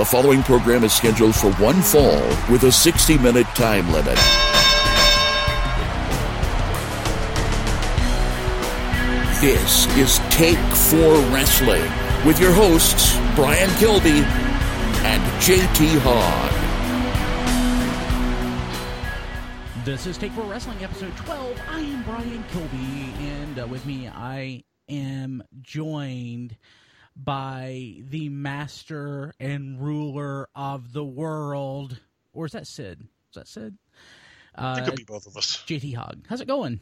The following program is scheduled for one fall with a 60 minute time limit. This is Take Four Wrestling with your hosts, Brian Kilby and JT Hogg. This is Take Four Wrestling, episode 12. I am Brian Kilby, and uh, with me, I am joined by the master and ruler of the world. Or is that Sid? Is that Sid? Uh, it could be both of us. JT Hogg. How's it going?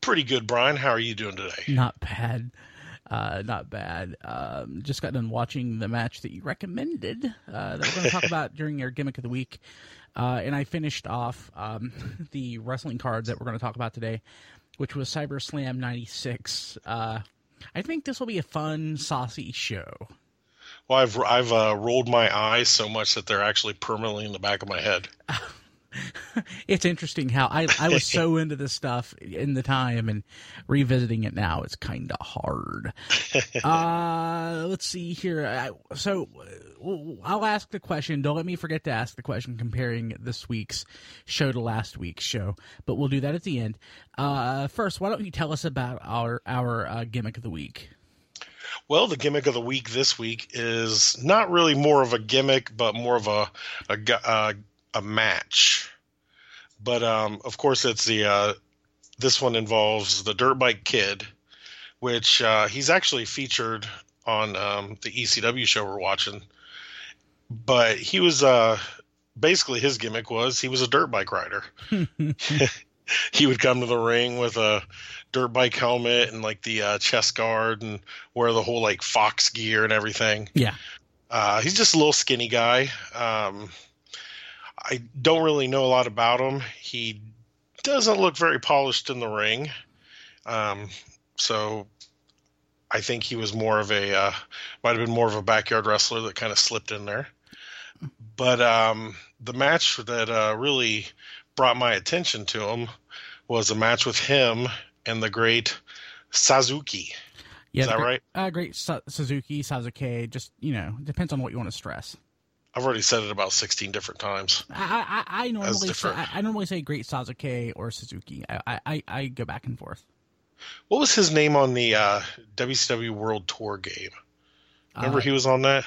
Pretty good, Brian. How are you doing today? Not bad. Uh, not bad. Um, just got done watching the match that you recommended uh, that we're going to talk about during your gimmick of the week. Uh, and I finished off um, the wrestling card that we're going to talk about today, which was Cyber Slam 96. I think this will be a fun, saucy show. Well, I've I've uh, rolled my eyes so much that they're actually permanently in the back of my head. it's interesting how I, I was so into this stuff in the time and revisiting it now it's kind of hard. Uh, let's see here. So i'll ask the question. Don't let me forget to ask the question comparing this week's show to last week's show but we'll do that at the end. Uh, first why don't you tell us about our our uh, gimmick of the week? Well, the gimmick of the week this week is not really more of a gimmick, but more of a a, a a match. But um, of course, it's the uh, this one involves the Dirt Bike Kid, which uh, he's actually featured on um, the ECW show we're watching. But he was uh, basically his gimmick was he was a dirt bike rider. he would come to the ring with a dirt bike helmet and like the uh, chest guard and wear the whole like fox gear and everything. Yeah. Uh, he's just a little skinny guy. Um, I don't really know a lot about him. He doesn't look very polished in the ring. Um, so I think he was more of a uh, might have been more of a backyard wrestler that kind of slipped in there. But um, the match that uh, really brought my attention to him was a match with him and the great Suzuki. Yeah, Is that great, right? Uh, great Su- Suzuki, Sasuke. Just you know, depends on what you want to stress. I've already said it about sixteen different times. I I, I normally say, I, I, normally say Great Sasuke or Suzuki. I, I I go back and forth. What was his name on the uh, WCW World Tour game? Remember uh, he was on that.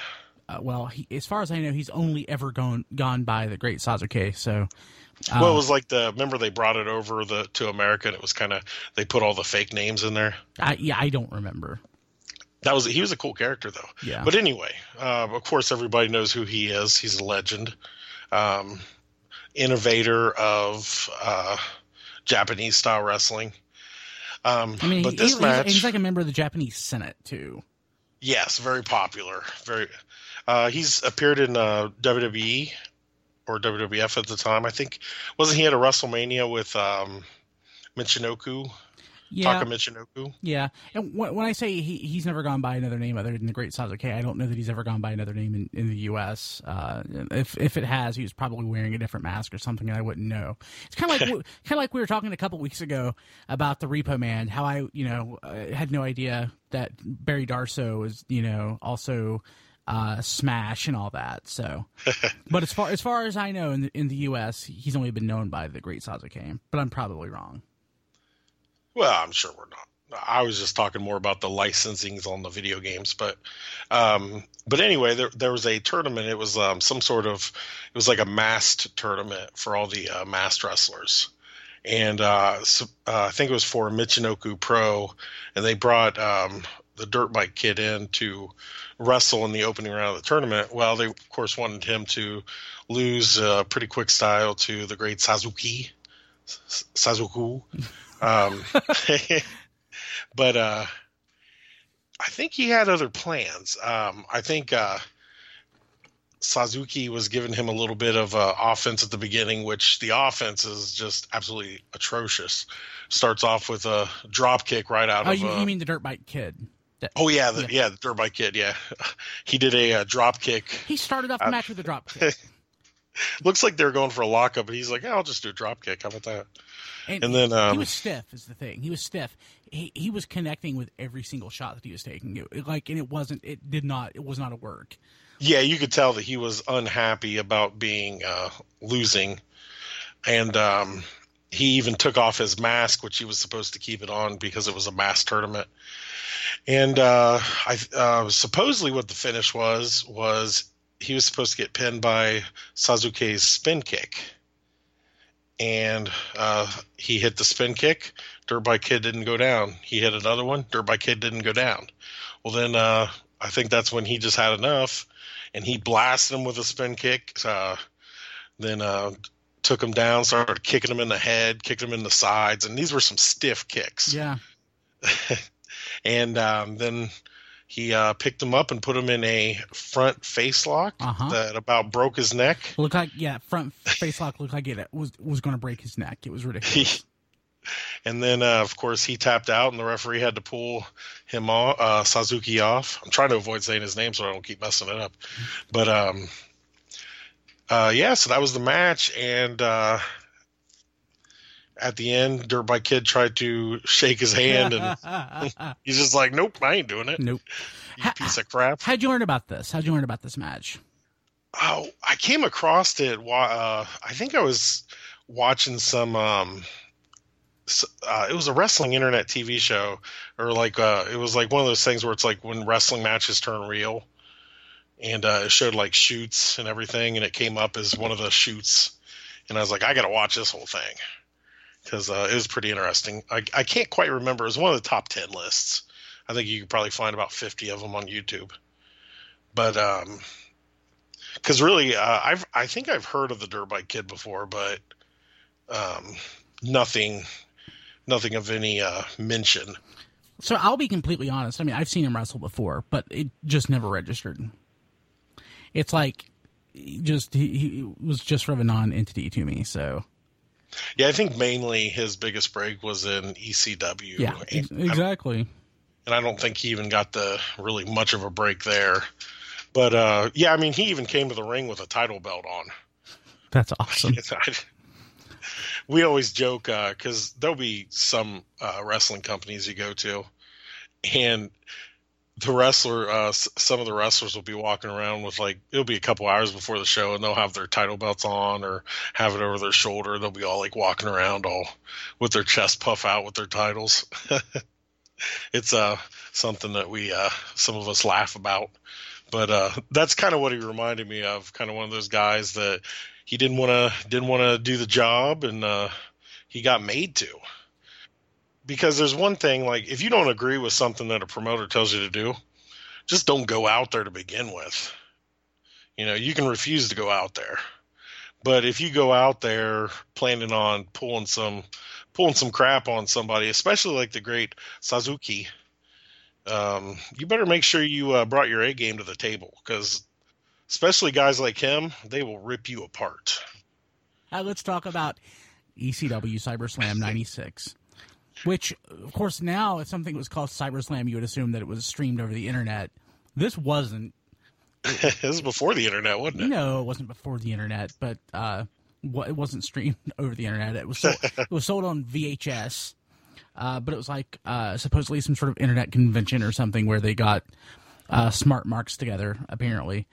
Uh, well, he, as far as I know, he's only ever gone gone by the Great Sasuke. So, well, it uh, was like the remember they brought it over the to America, and it was kind of they put all the fake names in there. I, yeah, I don't remember that was he was a cool character though. Yeah. But anyway, uh, of course, everybody knows who he is. He's a legend, um, innovator of uh, Japanese style wrestling. Um, I mean, but this he, match, he's like a member of the Japanese Senate too. Yes, very popular. Very. Uh, he's appeared in uh, WWE or WWF at the time. I think wasn't he at a WrestleMania with um, Michinoku? Yeah. Taka Michinoku. Yeah, and when, when I say he, he's never gone by another name other than the Great Sasuke, I don't know that he's ever gone by another name in, in the U.S. Uh, if if it has, he was probably wearing a different mask or something, and I wouldn't know. It's kind of like kind of like we were talking a couple weeks ago about the Repo Man. How I you know uh, had no idea that Barry Darsow is you know also. Uh, Smash and all that. So, but as far as far as I know, in the, in the U.S., he's only been known by the Great Sasuke. But I'm probably wrong. Well, I'm sure we're not. I was just talking more about the licensings on the video games, but um, but anyway, there there was a tournament. It was um, some sort of it was like a masked tournament for all the uh, masked wrestlers, and uh, so, uh, I think it was for Michinoku Pro, and they brought um, the dirt bike kid in to wrestle in the opening round of the tournament. Well, they of course wanted him to lose uh, pretty quick style to the great Suzuki, Sazuku. Um, but uh, I think he had other plans. Um, I think uh, Suzuki was giving him a little bit of uh, offense at the beginning, which the offense is just absolutely atrocious. Starts off with a drop kick right out oh, of. You, uh, you mean the dirt bike kid? That, oh yeah, the, yeah. yeah, the dirt bike kid. Yeah, he did a, a uh, drop kick. He started off the match with a drop kick. Looks like they're going for a lockup, but he's like, yeah, "I'll just do a drop kick." How about that? And, and then um, he was stiff. Is the thing he was stiff. He he was connecting with every single shot that he was taking. It, like, and it wasn't. It did not. It was not a work. yeah, you could tell that he was unhappy about being uh, losing, and um, he even took off his mask, which he was supposed to keep it on because it was a mask tournament. And uh, I uh, supposedly what the finish was was he was supposed to get pinned by Sasuke's spin kick, and uh, he hit the spin kick. Dirt Bike Kid didn't go down. He hit another one. Dirt Bike Kid didn't go down. Well, then uh, I think that's when he just had enough, and he blasted him with a spin kick. Uh, then uh, took him down, started kicking him in the head, kicked him in the sides, and these were some stiff kicks. Yeah. and um, then he uh, picked him up and put him in a front face lock Uh-huh. that about broke his neck. Looked like yeah, front face lock looked like it was was going to break his neck. It was ridiculous. and then, uh, of course, he tapped out, and the referee had to pull him off, uh, Suzuki off. I'm trying to avoid saying his name so I don't keep messing it up. But um, uh, yeah, so that was the match, and uh, at the end, Dirt Bike Kid tried to shake his hand, and he's just like, "Nope, I ain't doing it, nope. you piece of crap." How'd you learn about this? How'd you learn about this match? Oh, I came across it. Uh, I think I was watching some. Um, uh, it was a wrestling internet TV show, or like uh, it was like one of those things where it's like when wrestling matches turn real, and uh, it showed like shoots and everything, and it came up as one of the shoots, and I was like, I got to watch this whole thing because uh, it was pretty interesting. I, I can't quite remember. It was one of the top ten lists. I think you could probably find about fifty of them on YouTube, but um because really, uh, I've I think I've heard of the Dirt Bike Kid before, but um, nothing, nothing of any uh, mention. So I'll be completely honest. I mean, I've seen him wrestle before, but it just never registered. It's like just he, he was just sort of a non-entity to me. So Yeah, I think mainly his biggest break was in ECW. yeah, and, ex- I exactly. and I don't think he even got the really much of a break there. But uh, yeah, I mean, he even came to the ring with a title belt on. That's awesome. We always joke because there'll be some uh, wrestling companies you go to, and the wrestler, uh, some of the wrestlers will be walking around with like it'll be a couple hours before the show, and they'll have their title belts on or have it over their shoulder. They'll be all like walking around all with their chest puff out with their titles. it's uh something that we uh some of us laugh about but uh that's kind of what he reminded me of kind of one of those guys that he didn't want to didn't want to do the job and uh he got made to because there's one thing like if you don't agree with something that a promoter tells you to do just don't go out there to begin with. You know you can refuse to go out there. But if you go out there planning on pulling some pulling some crap on somebody especially like the great Suzuki um, you better make sure you uh, brought your A game to the table because, especially guys like him, they will rip you apart. Let's talk about ECW CyberSlam 96, which, of course, now if something was called CyberSlam, you would assume that it was streamed over the internet. This wasn't. this was before the internet, wasn't it? No, it wasn't before the internet, but uh, it wasn't streamed over the internet. It was sold, it was sold on VHS, uh, but it was like uh, supposedly some sort of internet convention or something where they got uh, smart marks together, apparently.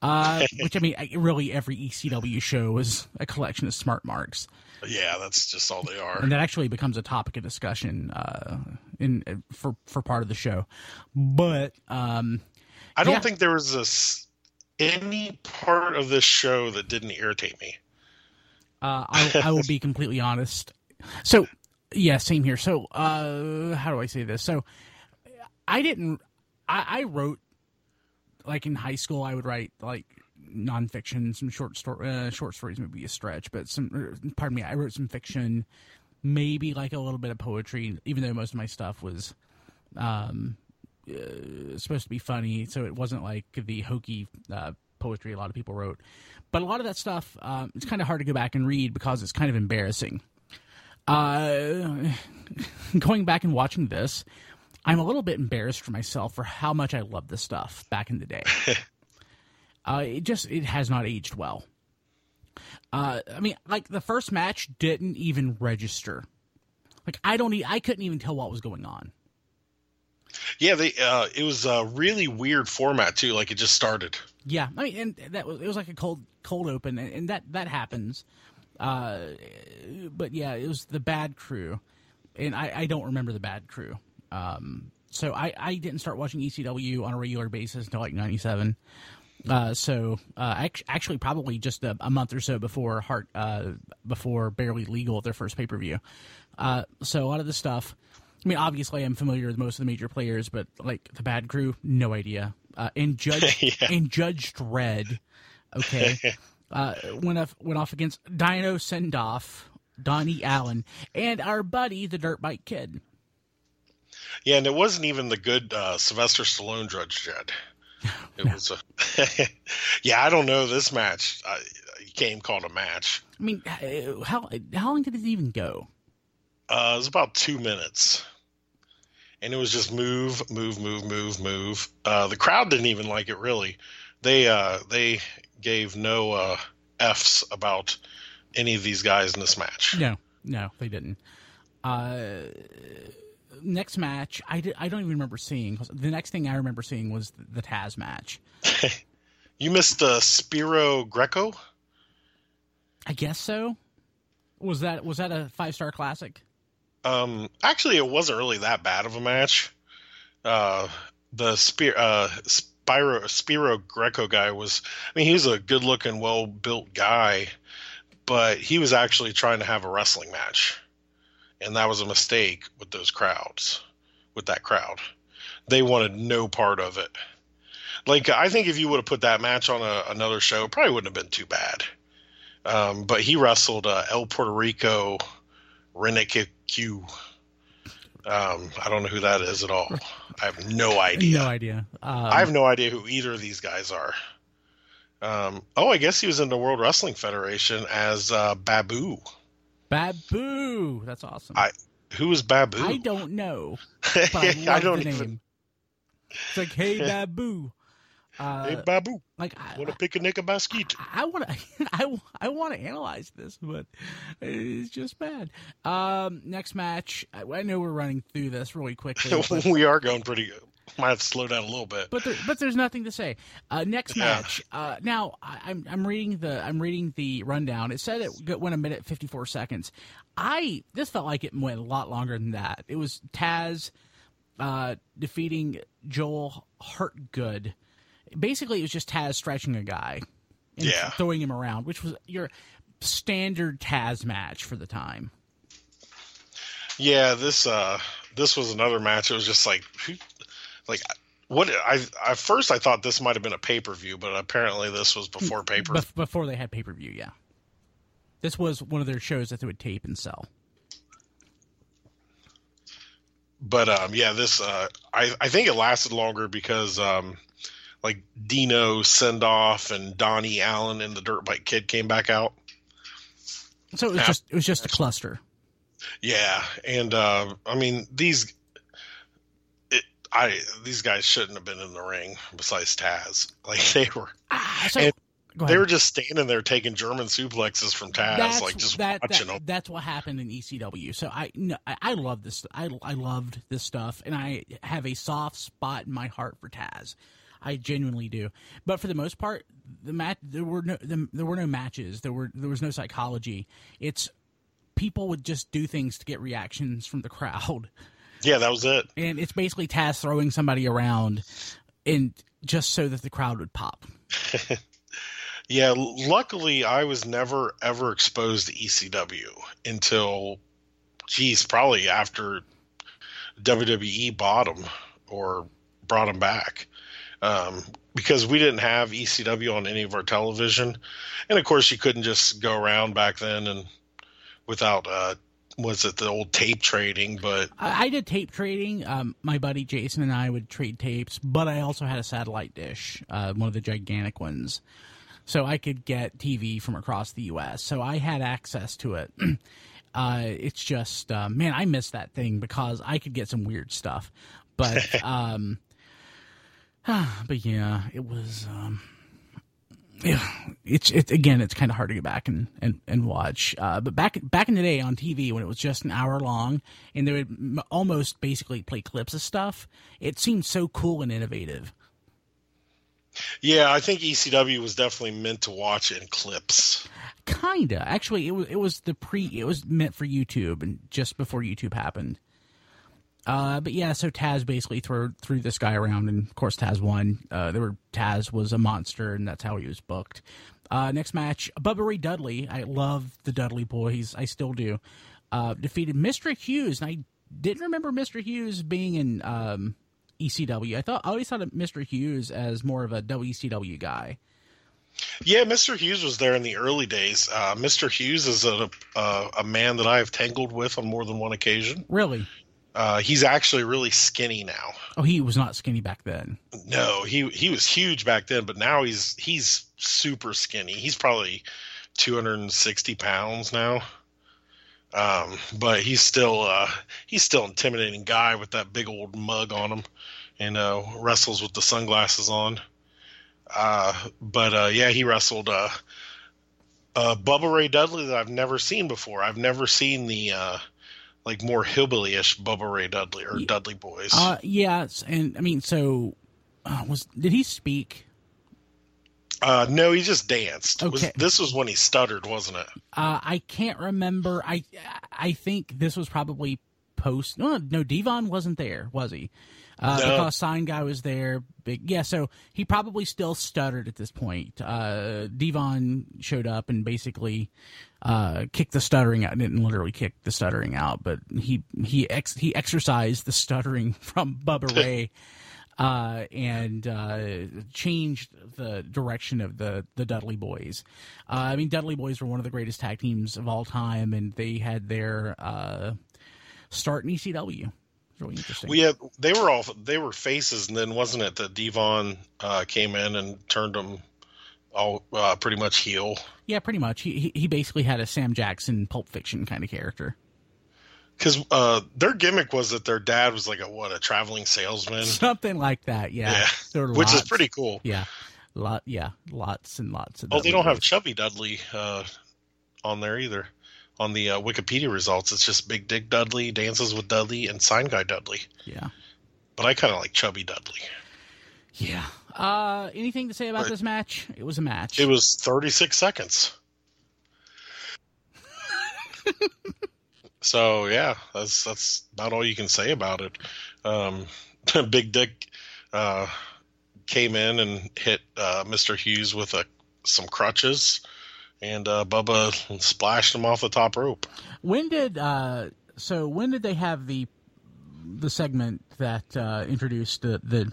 Uh, which I mean, really, every ECW show is a collection of smart marks. Yeah, that's just all they are. and that actually becomes a topic of discussion uh, in for for part of the show. But um, I don't yeah. think there was this any part of this show that didn't irritate me. uh, I, I will be completely honest. So yeah, same here. So uh, how do I say this? So I didn't. I, I wrote like in high school. I would write like nonfiction, some short story, uh, short stories maybe a stretch, but some. er, Pardon me. I wrote some fiction, maybe like a little bit of poetry. Even though most of my stuff was um, uh, supposed to be funny, so it wasn't like the hokey uh, poetry a lot of people wrote. But a lot of that stuff, um, it's kind of hard to go back and read because it's kind of embarrassing. Uh, going back and watching this, I'm a little bit embarrassed for myself for how much I loved this stuff back in the day. uh, it just it has not aged well. Uh, I mean, like the first match didn't even register. Like I don't, e- I couldn't even tell what was going on. Yeah, they uh, it was a really weird format too. Like it just started. Yeah, I mean, and that was it was like a cold cold open, and, and that that happens. Uh, but yeah, it was the bad crew, and I, I don't remember the bad crew. Um, so I, I didn't start watching ECW on a regular basis until like '97. Uh, so uh, actually, probably just a, a, month or so before Heart, uh, before Barely Legal, their first pay per view. Uh, so a lot of the stuff. I mean, obviously, I'm familiar with most of the major players, but like the Bad Crew, no idea. Uh, and Judge yeah. and Judge Dredd, okay, uh, went off went off against Dino Sendoff, Donnie Allen, and our buddy the Dirt Bike Kid. Yeah, and it wasn't even the good uh, Sylvester Stallone Judge Dredd. It no. was a yeah. I don't know this match. Uh, you can't even call it a match. I mean, uh, how how long did it even go? Uh, it was about two minutes, and it was just move, move, move, move, move. Uh, the crowd didn't even like it really. They uh, they gave no uh, f's about any of these guys in this match. No, no, they didn't. Uh, next match, I, did, I don't even remember seeing. The next thing I remember seeing was the, the Taz match. you missed uh, Spiro Greco. I guess so. Was that was that a five star classic? Um, actually, it wasn't really that bad of a match. Uh, the Spiro, uh, Spiro Spiro Greco guy was. I mean, he was a good looking, well built guy, but he was actually trying to have a wrestling match and that was a mistake with those crowds, with that crowd. They wanted no part of it. Like I think if you would have put that match on a, another show, probably wouldn't have been too bad. Um, but he wrestled uh, El Puerto Rico Reneke Q. Um, I don't know who that is at all. I have no idea. No idea. Um, I have no idea who either of these guys are. Um, oh, I guess he was in the World Wrestling Federation as uh, Babu. Babu. That's awesome. I who is Babu? I don't know. I, I don't the name. even. It's like, hey Babu. Uh, hey Babu. Like, I want to pick a nick a basket. I want to. I, I want to analyze this, but it's just bad. Um, next match. I, I know we're running through this really quickly. we are going pretty good might have to slow down a little bit. But there, but there's nothing to say. Uh, next yeah. match. Uh, now I, am I'm reading the I'm reading the rundown. It said it went a minute 54 seconds. I this felt like it went a lot longer than that. It was Taz uh, defeating Joel Hartgood. Basically, it was just Taz stretching a guy and yeah. throwing him around, which was your standard Taz match for the time. Yeah, this uh this was another match. It was just like who like what I at first I thought this might have been a pay per view, but apparently this was before pay per before they had pay per view. Yeah, this was one of their shows that they would tape and sell. But um, yeah, this uh, I I think it lasted longer because um, like Dino Sendoff and Donnie Allen and the Dirt Bike Kid came back out. So it was just it was just a cluster. Yeah, and uh, I mean these I these guys shouldn't have been in the ring besides Taz. Like they were, ah, so, they were just standing there taking German suplexes from Taz, that's, like just that, watching that, them. That's what happened in ECW. So I, no, I, I love this. I, I loved this stuff, and I have a soft spot in my heart for Taz. I genuinely do. But for the most part, the match there were no the, there were no matches. There were there was no psychology. It's people would just do things to get reactions from the crowd. Yeah, that was it. And it's basically Taz throwing somebody around, and just so that the crowd would pop. yeah, luckily I was never ever exposed to ECW until, geez, probably after WWE bought them or brought them back. Um, because we didn't have ECW on any of our television, and of course you couldn't just go around back then and without uh, was it the old tape trading? But I, I did tape trading. Um, my buddy Jason and I would trade tapes, but I also had a satellite dish, uh, one of the gigantic ones, so I could get TV from across the U.S. So I had access to it. uh, it's just, uh, man, I miss that thing because I could get some weird stuff. But, um, but yeah, it was. Um, it's it's again, it's kind of hard to get back and and, and watch. Uh, but back back in the day on TV when it was just an hour long and they would m- almost basically play clips of stuff, it seemed so cool and innovative. Yeah, I think ECW was definitely meant to watch in clips. Kinda, actually, it was it was the pre it was meant for YouTube and just before YouTube happened. Uh, but yeah, so Taz basically threw threw this guy around, and of course Taz won. Uh, there were Taz was a monster, and that's how he was booked. Uh, next match, Bubba Ray Dudley. I love the Dudley boys. I still do. Uh, defeated Mr. Hughes, and I didn't remember Mr. Hughes being in um, ECW. I thought I always thought of Mr. Hughes as more of a WCW guy. Yeah, Mr. Hughes was there in the early days. Uh, Mr. Hughes is a, a a man that I have tangled with on more than one occasion. Really? Uh, he's actually really skinny now. Oh, he was not skinny back then. No, he he was huge back then, but now he's he's super skinny. He's probably 260 pounds now. Um, but he's still uh, he's still intimidating guy with that big old mug on him, and uh, wrestles with the sunglasses on. Uh, but uh, yeah, he wrestled uh, uh, Bubba Ray Dudley that I've never seen before. I've never seen the uh, like more hillbilly-ish Bubba Ray Dudley or Dudley Boys. Uh, yeah, and I mean, so uh, was did he speak? Uh, no, he just danced. Was, Okay. this was when he stuttered, wasn't it? Uh, I can't remember. I I think this was probably post. No, no, D-Von wasn't there, was he? Uh, No. Because sign guy was there. Big, yeah. So he probably still stuttered at this point. Uh, D-Von showed up and basically uh, kicked the stuttering out. Didn't literally kick the stuttering out, but he he ex- he exercised the stuttering from Bubba Ray. uh, and uh, changed the direction of the the Dudley Boys. Uh, I mean, Dudley Boys were one of the greatest tag teams of all time, and they had their uh, start in ECW. Really interesting. We had they were all they were faces, and then wasn't it that D-Von uh, came in and turned them all uh, pretty much heel? yeah, pretty much. He he- he basically had a Sam Jackson Pulp Fiction kind of character. Because uh, their gimmick was that their dad was like a what a traveling salesman, Something like that. Yeah, yeah, which is pretty cool. Yeah, lot. Yeah, lots and lots of. Oh, they don't have Chubby Dudley uh, on there either. On the uh, Wikipedia results, it's just Big Dick Dudley, Dances with Dudley, and Sign Guy Dudley. Yeah. But I kind of like Chubby Dudley. Yeah. Uh, anything to say about Right. this match? It was a match. It was 36 seconds. so yeah, that's that's about all you can say about it. Um, Big Dick uh, came in and hit uh, Mr. Hughes with a, some crutches, and uh, Bubba splashed him off the top rope. When did uh so when did they have the the segment that uh introduced the the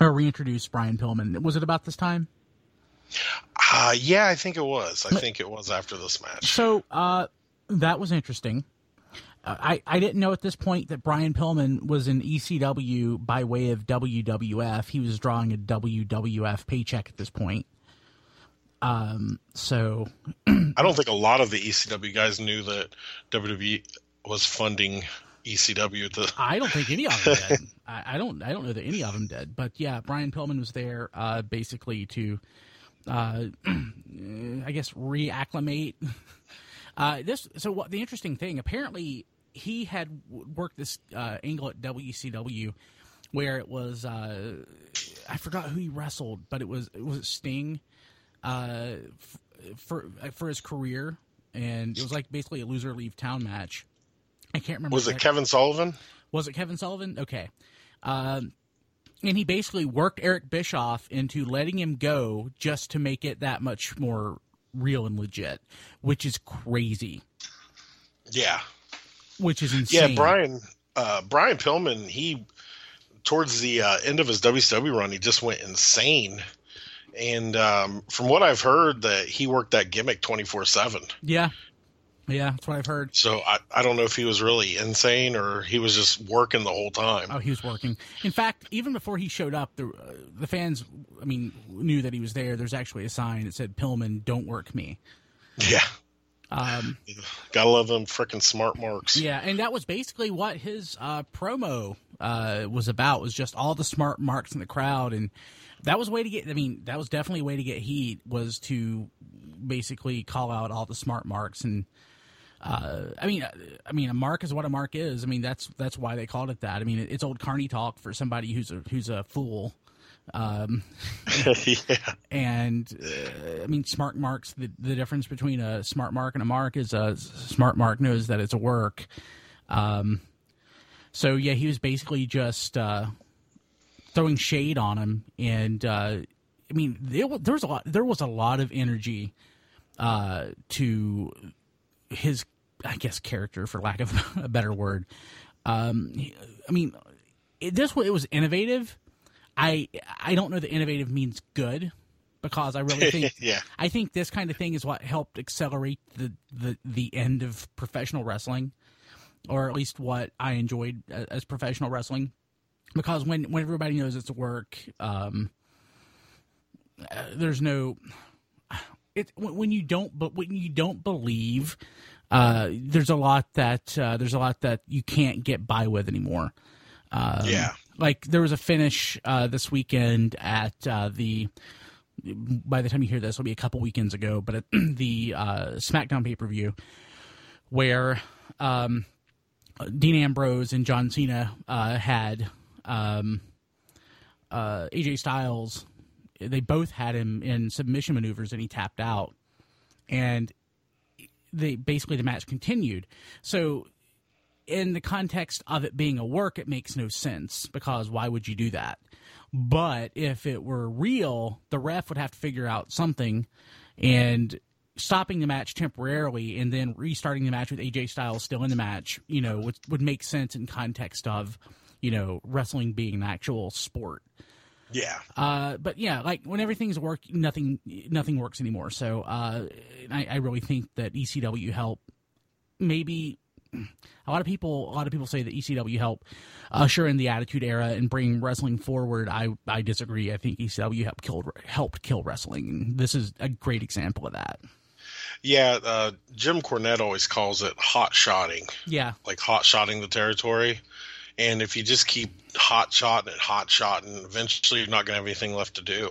or reintroduced Brian Pillman? Was it about this time? Uh, yeah, I think it was. I think it was after this match. So uh that was interesting. Uh, I, I didn't know at this point that Brian Pillman was in ECW by way of WWF. He was drawing a WWF paycheck at this point. Um, so I don't think a lot of the ECW guys knew that WWE was funding ECW at the I don't think any of them did. I, I don't. I don't know that any of them did. But yeah, Brian Pillman was there, uh, basically to, uh, I guess, reacclimate. Uh, this. So what? The interesting thing, apparently, he had worked this uh, angle at WCW, where it was. Uh, I forgot who he wrestled, but it was it was Sting, uh, for for his career, and it was like basically a loser leave town match. I can't remember. was it Kevin Sullivan? was it Kevin Sullivan? Okay. Um, and he basically worked Eric Bischoff into letting him go just to make it that much more real and legit, which is crazy. Yeah, Which is insane. yeah. Brian uh, Brian Pillman. He towards the uh, end of his WCW run, he just went insane. And um, from what I've heard, that he worked that gimmick twenty four seven. Yeah. Yeah, that's what I've heard. So I, I don't know if he was really insane or he was just working the whole time. Oh, he was working. In fact, even before he showed up, the uh, the fans, I mean, knew that he was there. There's actually a sign that said "Pillman, don't work me." Yeah, Um, Gotta love them freaking smart marks. yeah, and that was basically what his uh, promo uh, was about. Was just all the smart marks in the crowd, and that was a way to get. I mean, that was definitely a way to get heat. Was to basically call out all the smart marks and. Uh, I mean, I mean, a mark is what a mark is. I mean, that's that's why they called it that. I mean, it's old carny talk for somebody who's a who's a fool. Um, yeah. and uh, I mean, smart marks. The, the difference between a smart mark and a mark is a smart mark knows that it's a work. Um, so yeah, he was basically just uh, throwing shade on him, and uh, I mean, there, there was a lot. There was a lot of energy uh, to his, I guess, character, for lack of a better word. Um, I mean, it, this it was innovative. I I don't know that innovative means good because I really think Yeah. I think this kind of thing is what helped accelerate the the, the end of professional wrestling, or at least what I enjoyed as professional wrestling. Because when when everybody knows it's work, um, uh, there's no it when when you don't but when you don't believe uh, there's a lot that uh, there's a lot that you can't get by with anymore. Um, Yeah. like there was a finish uh, this weekend at uh, the. By the time you hear this, it'll be a couple weekends ago, but at the uh, SmackDown pay per view, where um, Dean Ambrose and John Cena uh, had um, uh, AJ Styles. They both had him in submission maneuvers, and he tapped out. And they basically the match continued. So, in the context of it being a work, it makes no sense because why would you do that? But if it were real, the ref would have to figure out something and stopping the match temporarily and then restarting the match with AJ Styles still in the match, you know, would, would make sense in context of, you know, wrestling being an actual sport. Yeah. Uh, but yeah, like when everything's work, nothing nothing works anymore. So uh, I, I really think that ECW help. Maybe a lot of people a lot of people say that ECW help usher in the Attitude Era and bring wrestling forward. I I disagree. I think ECW helped kill helped kill wrestling. This is a great example of that. Yeah. Uh, Jim Cornette always calls it hot shotting, Yeah, like hot shotting the territory. And if you just keep hot shotting and hot shotting, eventually you're not going to have anything left to do.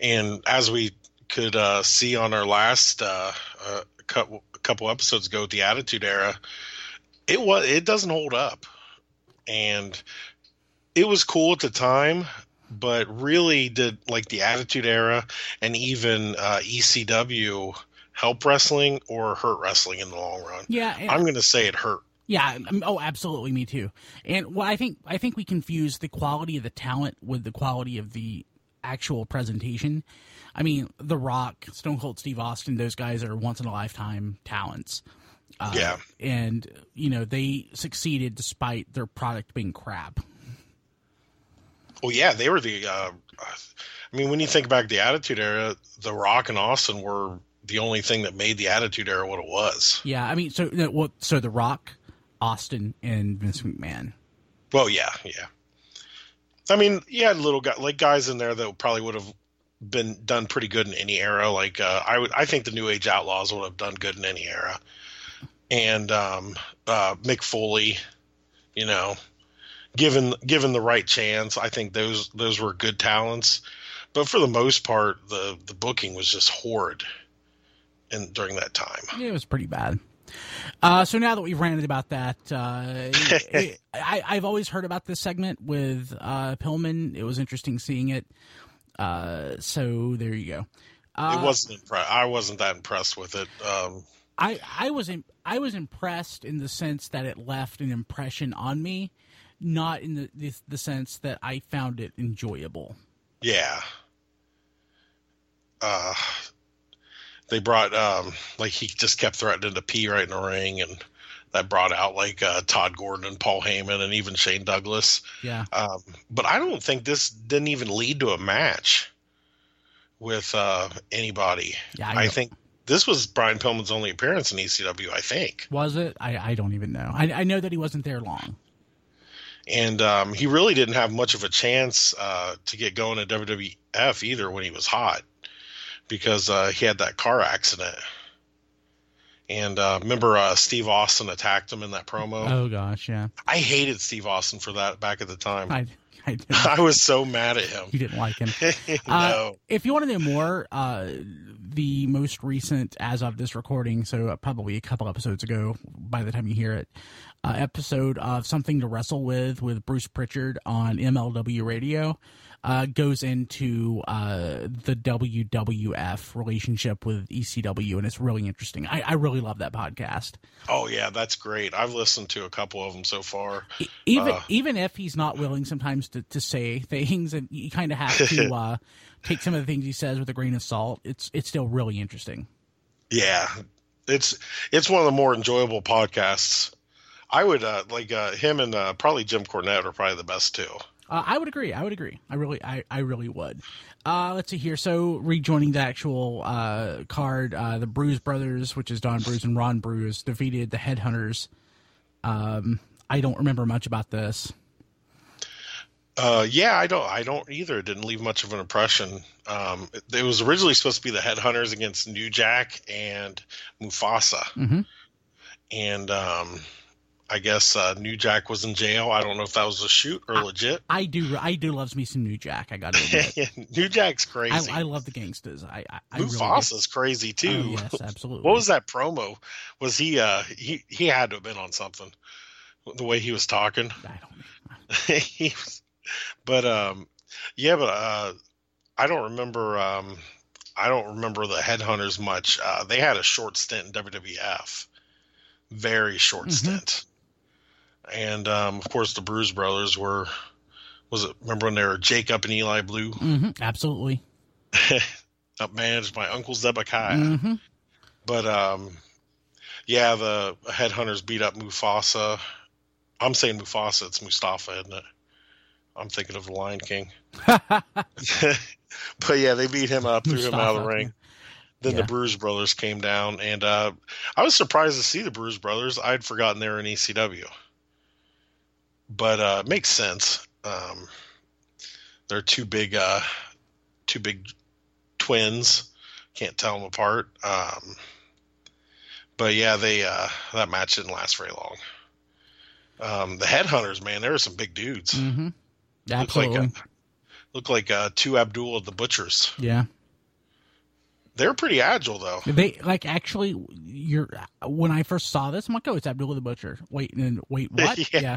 And as we could uh, see on our last uh, uh, couple, couple episodes ago, with the Attitude Era, it was it doesn't hold up, and it was cool at the time, but really did like the Attitude Era and even uh, ECW help wrestling or hurt wrestling in the long run? yeah. and- I'm going to say it hurt. Yeah, oh, absolutely, me too. And well, I think I think we confuse the quality of the talent with the quality of the actual presentation. I mean, The Rock, Stone Cold Steve Austin, those guys are once in a lifetime talents. Uh, Yeah. and you know they succeeded despite their product being crap. Well, yeah, they were the. Uh, I mean, when you think back to the Attitude Era, The Rock and Austin were the only thing that made the Attitude Era what it was. Yeah, I mean, so well, so The Rock, Austin, and Vince McMahon. Well, yeah, yeah. I mean, you had little guy like guys in there that probably would have been done pretty good in any era. Like uh, I would, I think the New Age Outlaws would have done good in any era. And um, uh, Mick Foley, you know, given given the right chance, I think those those were good talents. But for the most part, the the booking was just horrid. And during that time, It was pretty bad. Uh, so now that we've ranted about that, uh, I, I've always heard about this segment with uh, Pillman. It was interesting seeing it. Uh, so there you go. Uh, it wasn't impre- I wasn't that impressed with it. Um, I I was in, I was impressed in the sense that it left an impression on me, not in the the, the sense that I found it enjoyable. Yeah. Uh, they brought um, like he just kept threatening to pee right in the ring, and that brought out like uh, Todd Gordon and Paul Heyman and even Shane Douglas. Yeah, Um, but I don't think this didn't even lead to a match with uh, anybody. yeah. I know. think this was Brian Pillman's only appearance in ECW. I think, was it? I I don't even know. I I know that he wasn't there long. and um, he really didn't have much of a chance uh, to get going at WWF either when he was hot, because uh, he had that car accident. And uh, remember, uh, Steve Austin attacked him in that promo. Oh gosh, yeah. I hated Steve Austin for that back at the time. I, I. I was so mad at him. You didn't like him. no. Uh, if you want to know more, uh, the most recent, as of this recording, so uh, probably a couple episodes ago, by the time you hear it, uh, episode of Something to Wrestle With with Bruce Pritchard on MLW Radio uh, goes into uh, the WWF relationship with ECW, and it's really interesting. I, I, really love that podcast. Oh yeah, that's great. I've listened to a couple of them so far. Even uh, even if he's not willing sometimes to, to say things, and you kind of have to uh, take some of the things he says with a grain of salt, it's it's still really interesting. Yeah, it's it's one of the more enjoyable podcasts. I would uh, like uh, him and uh, probably Jim Cornette are probably the best too. Uh, I would agree. I would agree. I really, I, I really would. Uh, let's see here. So rejoining the actual uh, card, uh, the Bruise Brothers, which is Don Bruise and Ron Bruise, defeated the Headhunters. Um, I don't remember much about this. Uh, yeah, I don't. I don't either. It didn't leave much of an impression. Um, it, it, was originally supposed to be the Headhunters against New Jack and Mufasa, mm-hmm. and um, I guess uh, New Jack was in jail. I don't know if that was a shoot or legit. I, I do. I do loves me some New Jack. I got to New Jack's crazy. I, I, love the gangsters. I, I, I Mufasa's really crazy too. Oh, yes, absolutely. what was that promo? Was he? Uh, he he had to have been on something. The way he was talking. I don't. he was, but um, yeah, but uh, I don't remember. Um, I don't remember the Headhunters much. Uh, they had a short stint in WWF, very short mm-hmm. stint and um, of course the Bruise Brothers were. Was it? Remember when they were Jacob and Eli Blue? Mm-hmm, absolutely. Up managed by Uncle Zebekiah. Mm-hmm. But um, yeah, the headhunters beat up Mufasa. I'm saying Mufasa. It's Mustafa, isn't it? I'm thinking of the Lion King. but yeah, they beat him up, threw Mustafa. him out of the ring. Then yeah. the Bruise Brothers came down, and uh, I was surprised to see the Bruise Brothers. I'd forgotten they were in ECW but uh, it makes sense. Um, they're two big, uh, two big twins. Can't tell them apart. Um, but yeah, they uh, that match didn't last very long. Um, the headhunters, man, there were some big dudes. Mm-hmm. Absolutely. Look like, look like uh, two Abdul the Butchers. Yeah. They're pretty agile though. They like actually. You're when I first saw this, I'm like, oh, it's Abdullah the Butcher. Wait, and wait, what? yeah. yeah.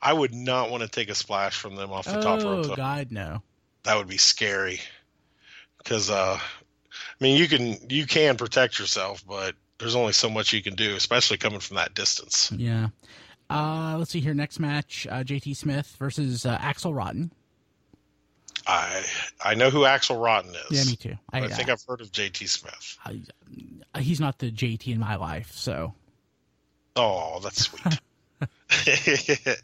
I would not want to take a splash from them off the oh, top rope. Oh God, no. That would be scary. Because uh, I mean, you can you can protect yourself, but there's only so much you can do, especially coming from that distance. Yeah. Uh, let's see here. Next match: uh, JT Smith versus uh, Axel Rotten. I I know who Axel Rotten is. Yeah, me too. I, I think I, have heard of JT Smith. I, he's not the JT in my life, so. Oh, that's sweet.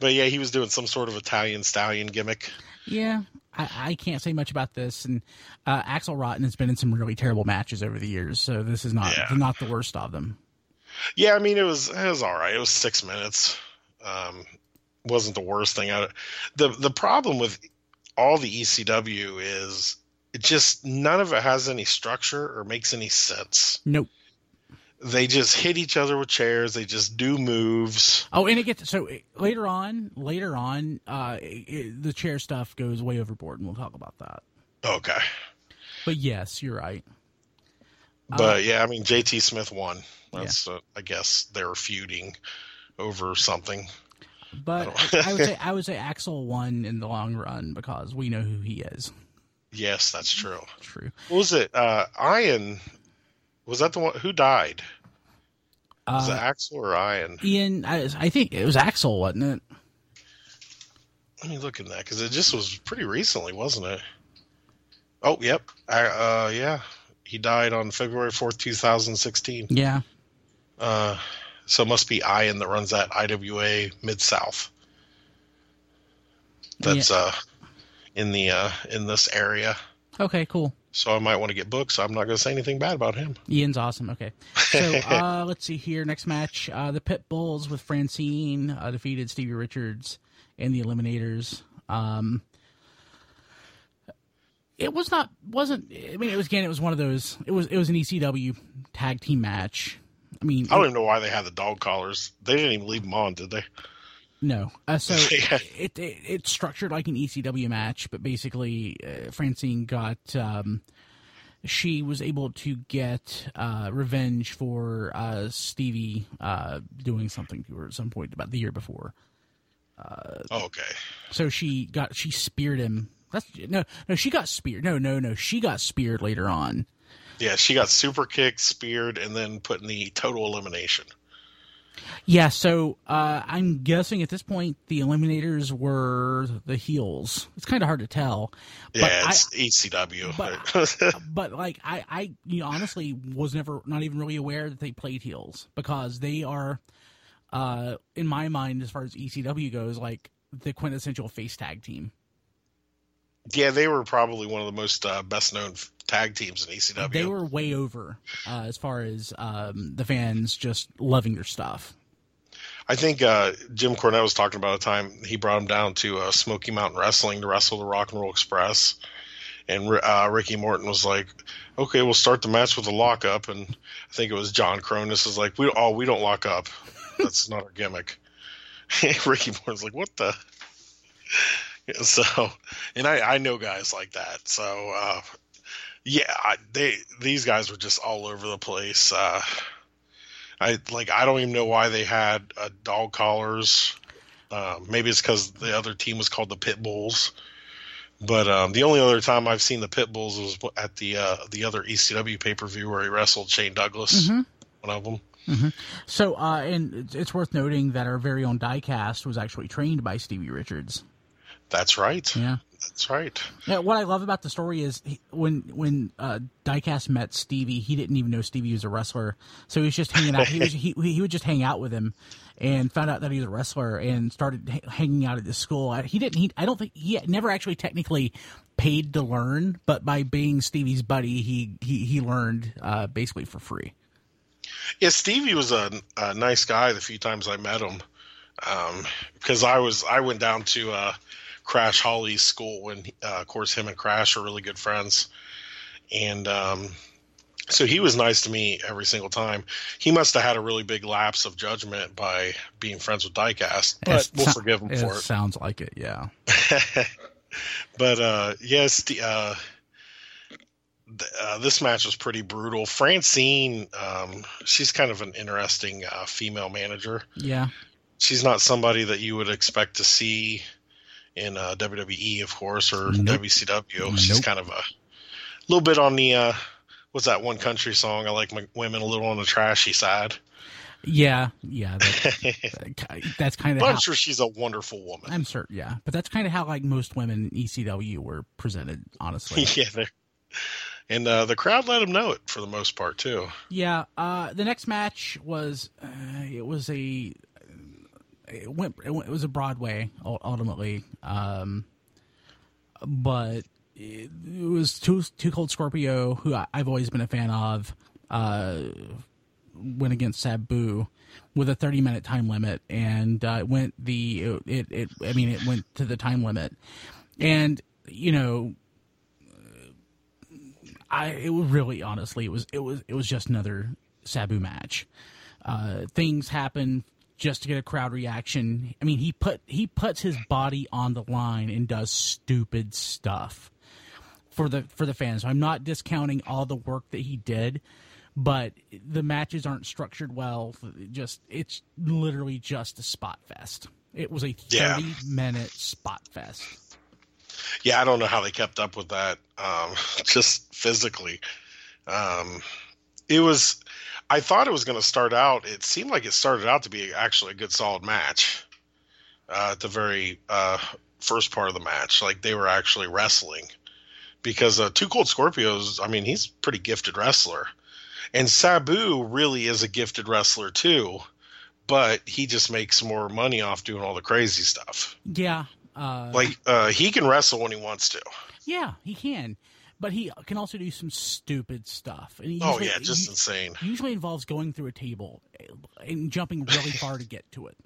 but yeah, he was doing some sort of Italian stallion gimmick. Yeah, I, I can't say much about this. And uh, Axel Rotten has been in some really terrible matches over the years, so this is not yeah. not the worst of them. Yeah, I mean it was it was all right. It was six minutes. Um, wasn't the worst thing. I, the the problem with all the ECW is it just none of it has any structure or makes any sense. Nope they just hit each other with chairs. They just do moves. Oh, and it gets so later on. Later on, uh, it, the chair stuff goes way overboard, and we'll talk about that. Okay. But yes, you're right. But uh, yeah, I mean, JT Smith won. That's yeah. uh, I guess they're feuding over something. But I, I would say I would say Axel won in the long run because we know who he is. Yes, that's true. True. What was it? Uh, Ian was that the one who died? Was uh, it Axel or Ian? Ian, I, I, think it was Axel, wasn't it? Let me look in that because it just was pretty recently, wasn't it? Oh, yep. uh, yeah, he died on February fourth, two thousand sixteen. Yeah. Uh, so it must be Ian that runs that IWA Mid South. That's yeah. uh in the uh in this area. Okay, cool so I might want to get booked. So I'm not going to say anything bad about him. Ian's awesome. Okay, so uh, let's see here. Next match, uh, the Pit Bulls with Francine uh, defeated Stevie Richards and the Eliminators. Um, it was not wasn't. I mean, it was again. It was one of those. It was it was an ECW tag team match. I mean, I don't even know why they had the dog collars. They didn't even leave them on, did they? No. Uh, so Yeah. it, it it's structured like an ECW match, but basically uh, Francine got um, she was able to get uh, revenge for uh, Stevie uh, doing something to her at some point about the year before. Oh, okay. So she got she speared him. That's no no she got speared. No no no she got speared later on. Yeah, she got super kicked, speared, and then put in the total elimination. Yeah, so uh, I'm guessing at this point the Eliminators were the heels. It's kind of hard to tell. But Yeah, I- ECW. but- but like I, I you know, honestly was never not even really aware that they played heels because they are uh in my mind as far as ECW goes like the quintessential face tag team. yeah, they were probably one of the most uh, best known tag teams in ECW. They were way over uh, as far as um the fans just loving your stuff. I think uh, Jim Cornette was talking about a time he brought him down to uh, Smoky Mountain Wrestling to wrestle the Rock and Roll Express, and uh, Ricky Morton was like, "Okay, we'll start the match with a lockup." And I think it was John Kronus is like, "We oh we don't lock up. That's not our gimmick." Ricky Morton's like, "What the?" So, and I I know guys like that. So, uh, yeah, I, they these guys were just all over the place. Uh, I like I don't even know why they had uh, dog collars. Uh, maybe it's because the other team was called the Pit Bulls. But um, the only other time I've seen the Pit Bulls was at the uh, the other ECW pay per view where he wrestled Shane Douglas, one of them. So uh and it's- it's worth noting that our very own diecast was actually trained by Stevie Richards. That's right. Yeah. That's right. Yeah, what I love about the story is he, when when uh, Diecast met Stevie, he didn't even know Stevie was a wrestler, so he was just hanging out. He was he, he would just hang out with him, and found out that he was a wrestler, and started h- hanging out at the school. I- He didn't. He, I don't think he never actually technically paid to learn, but by being Stevie's buddy, he he he learned uh, basically for free. Yeah, Stevie was a, a nice guy the few times I met him. Um, because I was I went down to uh, Crash Holly's school, and uh, of course him and Crash are really good friends, and um, so he was nice to me every single time. He must have had a really big lapse of judgment by being friends with Diecast, but we'll so- forgive him for it. Sounds like it, yeah. but uh, yes, the, uh, uh, this match was pretty brutal. Francine, um, she's kind of an interesting uh, female manager. Yeah, She's not somebody that you would expect to see in uh, WWE, of course, or Nope. WCW. She's Nope. kind of a little bit on the uh, what's that one country song? I like my women a little on the trashy side, yeah, yeah. That, that's kind of but I'm sure she's a wonderful woman. I'm certain, yeah. But that's kind of how like most women in ECW were presented, honestly. yeah, and uh, the crowd let him know it for the most part too. Yeah, uh, the next match was uh, it was a it went it went- it was a Broadway ultimately, um, but it, it was Too Too Cold Scorpio, who I, I've always been a fan of, uh, went against Sabu with a 30 minute time limit, and uh, it went the it, it I mean it went to the time limit, and you know I it was really honestly it was it was it was just another Sabu match. Uh, things happen just to get a crowd reaction. I mean, he put he puts his body on the line and does stupid stuff for the for the fans. I'm not discounting all the work that he did, but the matches aren't structured well. Just it's literally just a spot fest. It was a 30 Yeah. minute spot fest. Yeah, I don't know how they kept up with that. Um, just physically, um, it was. I thought it was going to start out. It seemed like it started out to be actually a good, solid match. Uh, at the very uh, first part of the match, like they were actually wrestling, because uh, Two Cold Scorpios. I mean, he's a pretty gifted wrestler, and Sabu really is a gifted wrestler too. But he just makes more money off doing all the crazy stuff. Yeah. Uh, Like uh, he can wrestle when he wants to. Yeah, he can, but he can also do some stupid stuff. And Oh yeah, just he- insane. usually involves going through a table and jumping really far to get to it.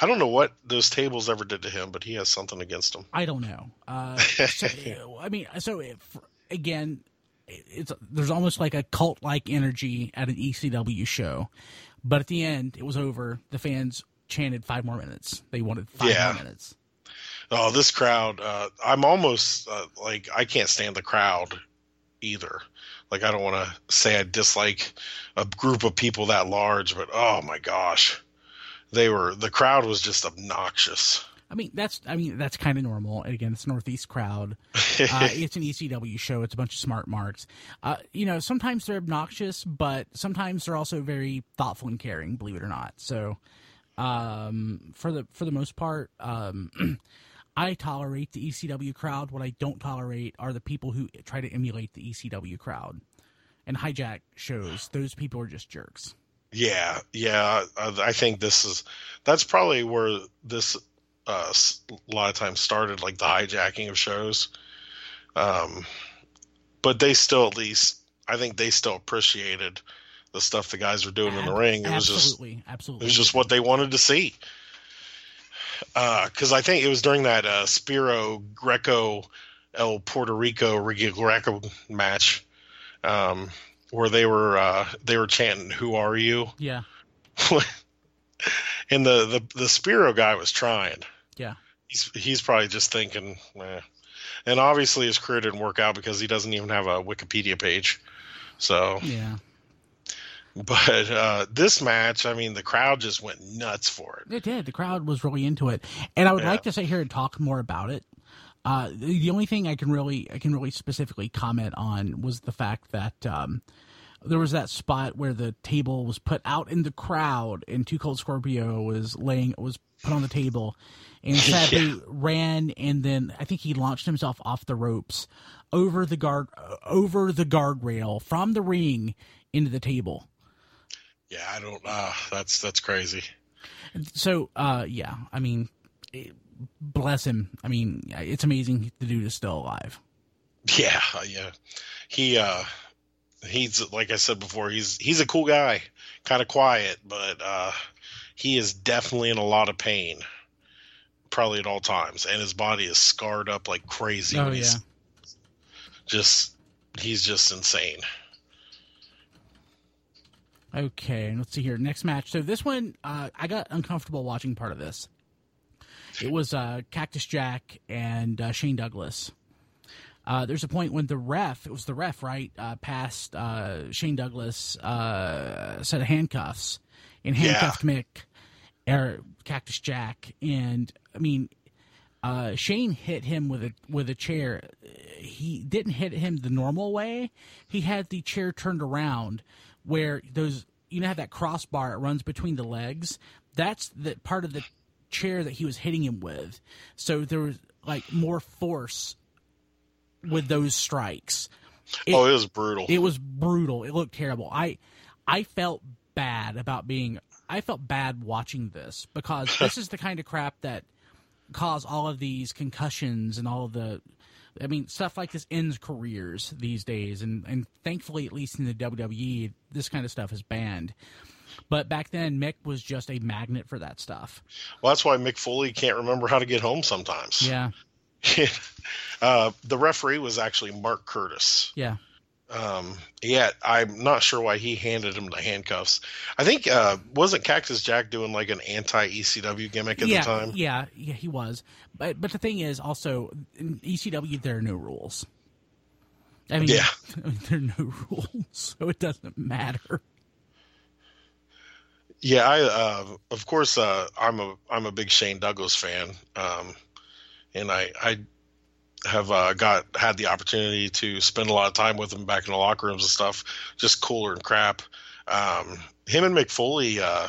I don't know what those tables ever did to him, but he has something against him. I don't know. Uh, so, I mean, so if, again, it's there's almost like a cult like energy at an ECW show, but at the end it was over. The fans chanted five more minutes. They wanted five Yeah. more minutes. Oh, this crowd! Uh, I'm almost uh, like I can't stand the crowd either. Like I don't want to say I dislike a group of people that large, but oh my gosh, they were the crowd was just obnoxious. I mean that's I mean that's kind of normal. And again, it's a Northeast crowd. Uh, it's an ECW show. It's a bunch of smart marks. Uh, you know, sometimes they're obnoxious, but sometimes they're also very thoughtful and caring. Believe it or not. So, um, for the for the most part, um, I tolerate the ECW crowd. What I don't tolerate are the people who try to emulate the ECW crowd and hijack shows. Those people are just jerks. Yeah, yeah. I, I think this is that's probably where this uh, a lot of times started, like the hijacking of shows. Um, but they still, at least, I think they still appreciated the stuff the guys were doing in the ring. It was just absolutely, it was just what they wanted to see. Because I think it was during that uh, Spiro Greco El Puerto Rico Greco match um, where they were uh, they were chanting "Who are you?" yeah, and the, the the Spiro guy was trying. yeah. He's he's probably just thinking, eh. and obviously his career didn't work out because he doesn't even have a Wikipedia page. So, Yeah, but uh, this match, I mean, the crowd just went nuts for it. it did. The crowd was really into it, and I would Yeah. like to sit here and talk more about it. Uh, the, the only thing I can really I can really specifically comment on was the fact that um, there was that spot where the table was put out in the crowd, and Two Cold Scorpio was laying was put on the table, and Sabu ran, and then I think he launched himself off the ropes over the guard over the guardrail from the ring into the table. Yeah, I don't. Uh, that's that's crazy. So, uh, yeah, I mean, bless him. I mean, it's amazing the dude is still alive. Yeah, uh, yeah. He uh, he's like I said before. He's he's a cool guy, kind of quiet, but uh, he is definitely in a lot of pain, probably at all times, and his body is scarred up like crazy. Oh, yeah. just he's just insane. Okay, let's see here. Next match. So this one, uh, I got uncomfortable watching part of this. It was uh, Cactus Jack and uh, Shane Douglas. Uh, there's a point when the ref, it was the ref, right, uh, passed uh, Shane Douglas uh, a set of handcuffs and Yeah. handcuffed Mick, or Cactus Jack, and I mean, uh, Shane hit him with a with a chair. He didn't hit him the normal way. He had the chair turned around, where those you know have that crossbar it runs between the legs. That's the part of the chair that he was hitting him with. So there was like more force with those strikes. It- oh, it was brutal. it was brutal. It looked terrible. I I felt bad about being I felt bad watching this because this is the kind of crap that cause all of these concussions and all of the I mean stuff like this ends careers these days and and thankfully at least in the WWE this kind of stuff is banned. But back then Mick was just a magnet for that stuff. well, that's why Mick Foley can't remember how to get home sometimes. Yeah. uh, the referee was actually Mark Curtis. Yeah. Um, yet I'm not sure why he handed him the handcuffs. I think uh, wasn't Cactus Jack doing like an anti ECW gimmick at yeah, the time? yeah, yeah, he was. But but the thing is, also in ECW there are no rules. I mean, Yeah. there are no rules, so it doesn't matter. Yeah, I uh, of course uh, I'm a I'm a big Shane Douglas fan, um, and I I have uh, got had the opportunity to spend a lot of time with him back in the locker rooms and stuff. Just cooler and crap. Um, him and Mick Foley, uh,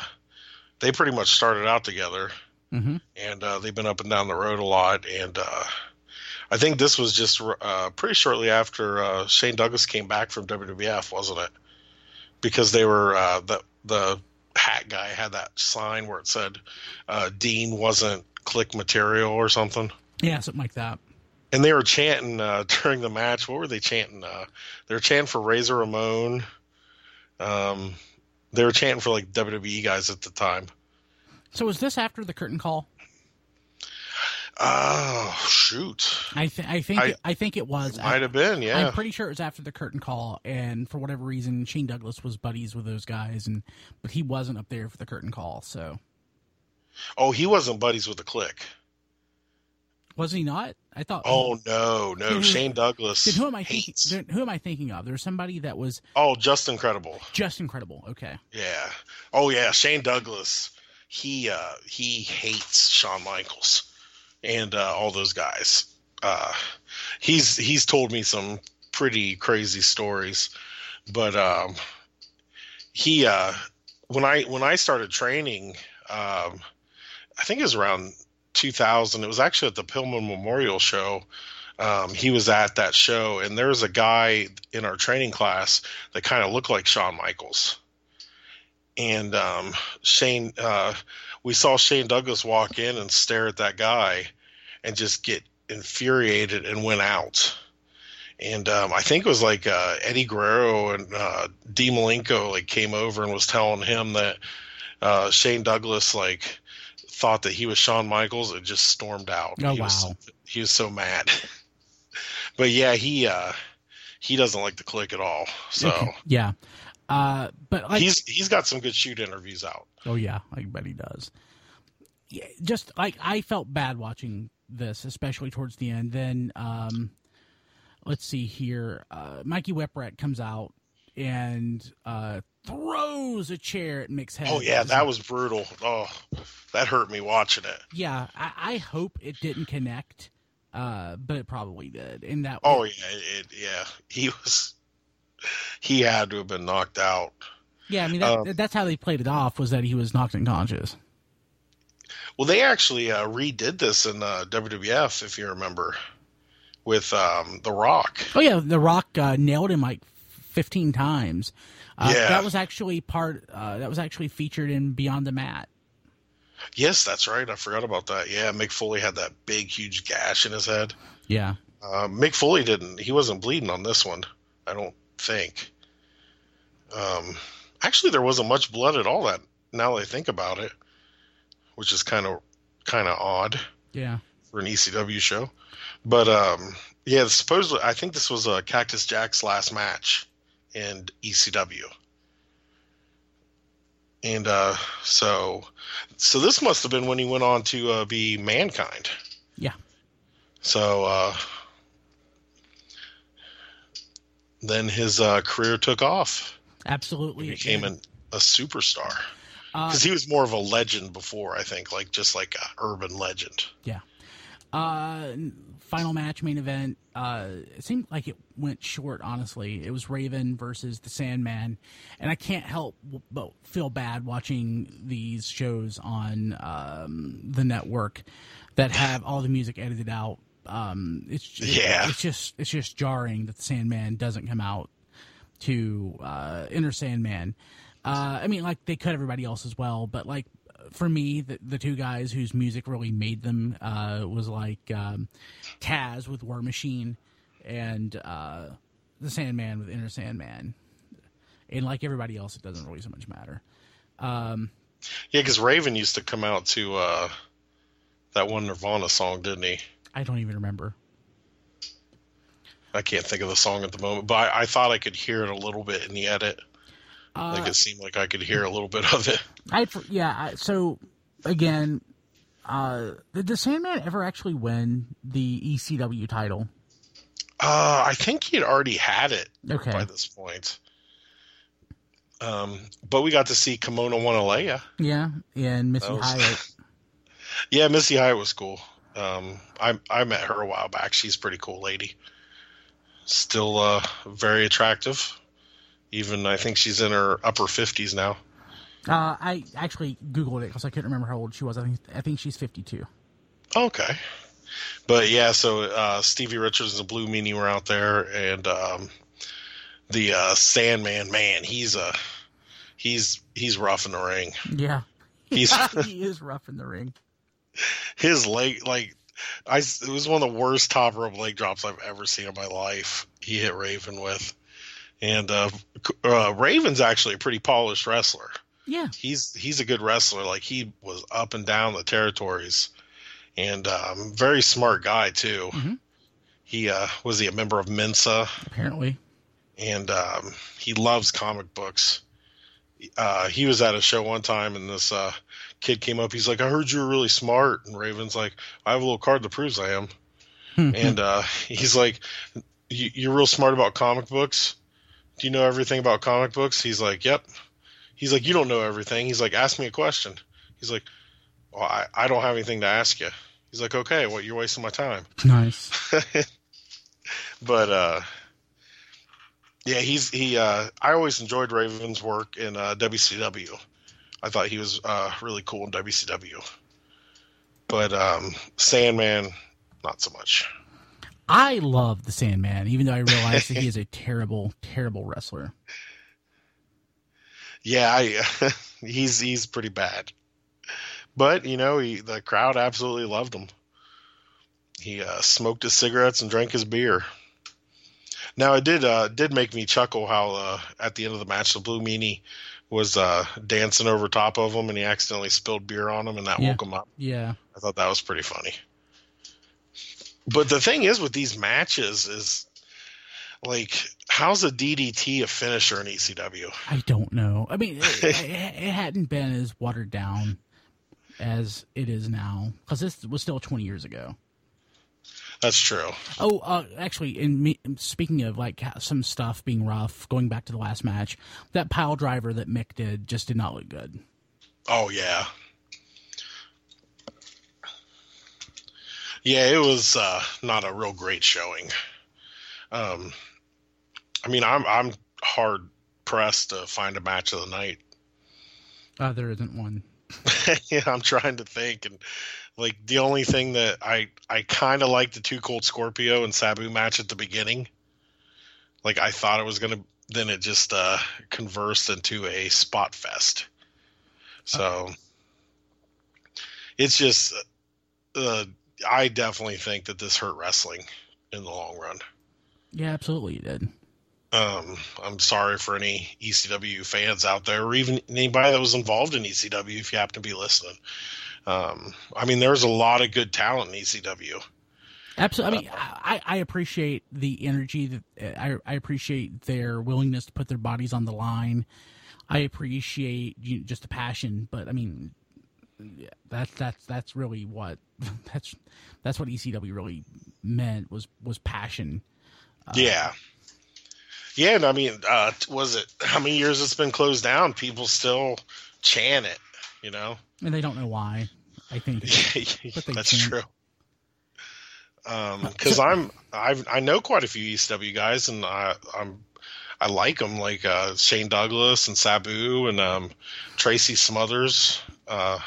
they pretty much started out together, hmm and uh, they've been up and down the road a lot. And uh, I think this was just uh, pretty shortly after uh, Shane Douglas came back from WWF, wasn't it? Because they were uh, the the hat guy had that sign where it said uh, Dean wasn't Kliq material or something, Yeah, something like that. And they were chanting uh, during the match. What were they chanting? Uh, they were chanting for Razor Ramon. Um, they were chanting for like WWE guys at the time. So was this after the curtain call? Oh shoot! I, th- I think I- it, I think it was. It might have been, yeah. I'm pretty sure it was after the curtain call, and for whatever reason, Shane Douglas was buddies with those guys, and but he wasn't up there for the curtain call. So oh, he wasn't buddies with the Kliq. Was he not? I thought. Oh no, no, who- Shane Douglas. then who am I thinking? hates. then Who am I thinking of? There's somebody that was Oh, just incredible. just incredible. Okay. Yeah. Oh yeah, Shane Douglas. He uh he hates Shawn Michaels and uh all those guys. Uh he's he's told me some pretty crazy stories. But um he uh when I when I started training um I think it was around 2000 it was actually at the Pillman Memorial show um, he was at that show and there was a guy in our training class that kind of looked like Shawn Michaels and um, Shane, uh, we saw Shane Douglas walk in and stare at that guy, and just get infuriated and went out. And um, I think it was like uh, Eddie Guerrero and uh, D. Malenko like came over and was telling him that uh, Shane Douglas like thought that he was Shawn Michaels and just stormed out. Oh, he was, wow. he was so mad. but yeah, he uh, he doesn't like the Kliq at all. So. Okay. Yeah. Uh, but like, he's he's got some good shoot interviews out. oh yeah, I bet he does. Yeah, just like I felt bad watching this, especially towards the end. Then, um, let's see here. Uh, Mikey Whipwreck comes out and uh, throws a chair at Mick's head. Oh yeah, that was brutal. Oh, that hurt me watching it. Yeah, I, I hope it didn't connect, uh, but it probably did. In that. Oh yeah, it, yeah. He was he had to have been knocked out. yeah. I mean, that, um, that's how they played it off was that he was knocked unconscious. Well, they actually uh, redid this in uh, WWF, if you remember, with um, The Rock. Oh yeah, The Rock uh, nailed him like fifteen times. Uh, Yeah. that was actually part. Uh, that was actually featured in Beyond the Mat. Yes, that's right. I forgot about that. Yeah, Mick Foley had that big, huge gash in his head. Yeah, Uh, Mick Foley didn't. He wasn't bleeding on this one. I don't think. Um, actually, there wasn't much blood at all. That now that I think about it, which is kind of kind of odd yeah. for an ECW show. But um, yeah, supposedly I think this was uh, Cactus Jack's last match in ECW. And uh, so, so this must have been when he went on to uh, be Mankind. Yeah. So uh, then his uh, career took off. Absolutely. He became an, a superstar Uh, because he was more of a legend before. I think, like just like a urban legend. yeah. Uh, final match, main event. Uh, it seemed like it went short. Honestly, it was Raven versus the Sandman, and I can't help but feel bad watching these shows on um, the network that have all the music edited out. Um, it's just, Yeah. it's just it's just jarring that the Sandman doesn't come out to uh, Enter Sandman. Uh, I mean, like they cut everybody else as well, but like for me, the, the two guys whose music really made them uh, was like um, Taz with War Machine and uh, the Sandman with Enter Sandman. And like everybody else, it doesn't really so much matter. Um, Yeah, because Raven used to come out to uh, that one Nirvana song, didn't he? I don't even remember. I can't think of the song at the moment, but I, I thought I could hear it a little bit in the edit. Uh, like it seemed like I could hear a little bit of it. I yeah. So again, uh, did the Sandman ever actually win the ECW title? Uh, I think he had already had it Okay. by this point. Um, but we got to see Kimona Wanalaya. Yeah, yeah, and Missy was- Hyatt. Yeah, Missy Hyatt was cool. Um, I I met her a while back. She's a pretty cool lady. Still uh, very attractive. Even I think she's in her upper fifties now. Uh, I actually googled it because I couldn't remember how old she was. I think I think she's fifty-two. Okay. But yeah, so uh, Stevie Richards and the Blue Meanie were out there, and um, the uh, Sandman, man, he's a he's he's rough in the ring. Yeah, He's he is rough in the ring. his leg like I it was one of the worst top rope leg drops I've ever seen in my life. He hit Raven with, and uh, uh, Raven's actually a pretty polished wrestler. Yeah, He's he's a good wrestler. Like he was up and down the territories, and um, very smart guy too. Mhm. He uh, was he a member of Mensa, Apparently. and um, he loves comic books. Uh, he was at a show one time, and this uh, kid came up. He's like, "I heard you were really smart," and Raven's like, "I have a little card that proves I am." and uh, he's like, "You're real smart about comic books. Do you know everything about comic books?" He's like, "Yep." He's like, "You don't know everything." He's like, "Ask me a question." He's like, well, I, I don't have anything to ask you." He's like, "Okay, well, you're wasting my time." nice. but uh, yeah, he's he. Uh, I always enjoyed Raven's work in uh, WCW. I thought he was uh, really cool in WCW. But um, Sandman, not so much. I love the Sandman, even though I realize that he is a terrible, terrible wrestler. Yeah, I, he's he's pretty bad. But you know, he the crowd absolutely loved him. He uh, smoked his cigarettes and drank his beer. Now it did uh, did make me chuckle how uh, at the end of the match the Blue Meanie was uh, dancing over top of him and he accidentally spilled beer on him and that Yeah. woke him up. Yeah. I thought that was pretty funny. But the thing is with these matches is like how's a DDT a finisher in ECW? I don't know. I mean, it, it, it hadn't been as watered down as it is now because this was still 20 years ago. That's true. Oh, uh, actually, in me, speaking of like some stuff being rough, going back to the last match, that pile driver that Mick did just did not look good. Oh yeah. Yeah, it was uh, not a real great showing. Um, I mean, I'm I'm hard pressed to find a match of the night. Uh, there isn't one. yeah, I'm trying to think, and like the only thing that I I kind of like the two Cold Scorpio and Sabu match at the beginning. Like I thought it was gonna, then it just uh, conversed into a spot fest. So it's just, uh, I definitely think that this hurt wrestling in the long run. Yeah, absolutely, it did. Um, I'm sorry for any ECW fans out there, or even anybody that was involved in ECW, if you happen to be listening. Um, I mean, there's a lot of good talent in ECW. Absolutely. I mean, I, I appreciate the energy that I, I appreciate their willingness to put their bodies on the line. I appreciate you know, just the passion, but I mean, yeah, that's that's that's really what that's that's what ECW really meant was was passion. yeah, yeah, and I mean, uh, was it how many years it's been closed down? People still chant it, you know. And they don't know why. I think That's chant. true. Um, because I'm I've I know quite a few ECW guys, and I I'm I like them like uh, Shane Douglas and Sabu and um, Tracy Smothers. Uh,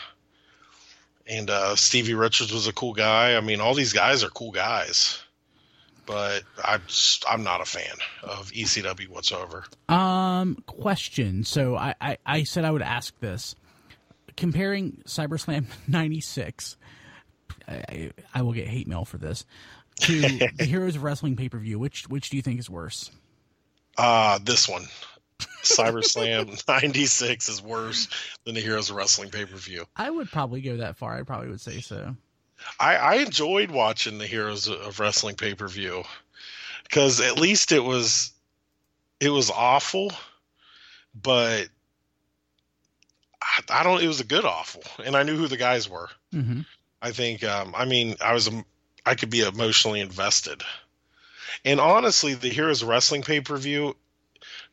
and uh, Stevie Richards was a cool guy. I mean, all these guys are cool guys, but I'm just, I'm not a fan of ECW whatsoever. Um, question. So I, I, I said I would ask this. Comparing CyberSlam 96, I, I will get hate mail for this, to the Heroes of Wrestling pay per view, which which do you think is worse? Uh, this one, CyberSlam '96, is worse than the Heroes of Wrestling pay per view. I would probably go that far. I probably would say so. I, I enjoyed watching the Heroes of Wrestling pay per view because at least it was it was awful, but I, I don't. It was a good awful, and I knew who the guys were. hmm I think. Um, I mean, I was. I could be emotionally invested, and honestly, the Heroes of Wrestling pay per view,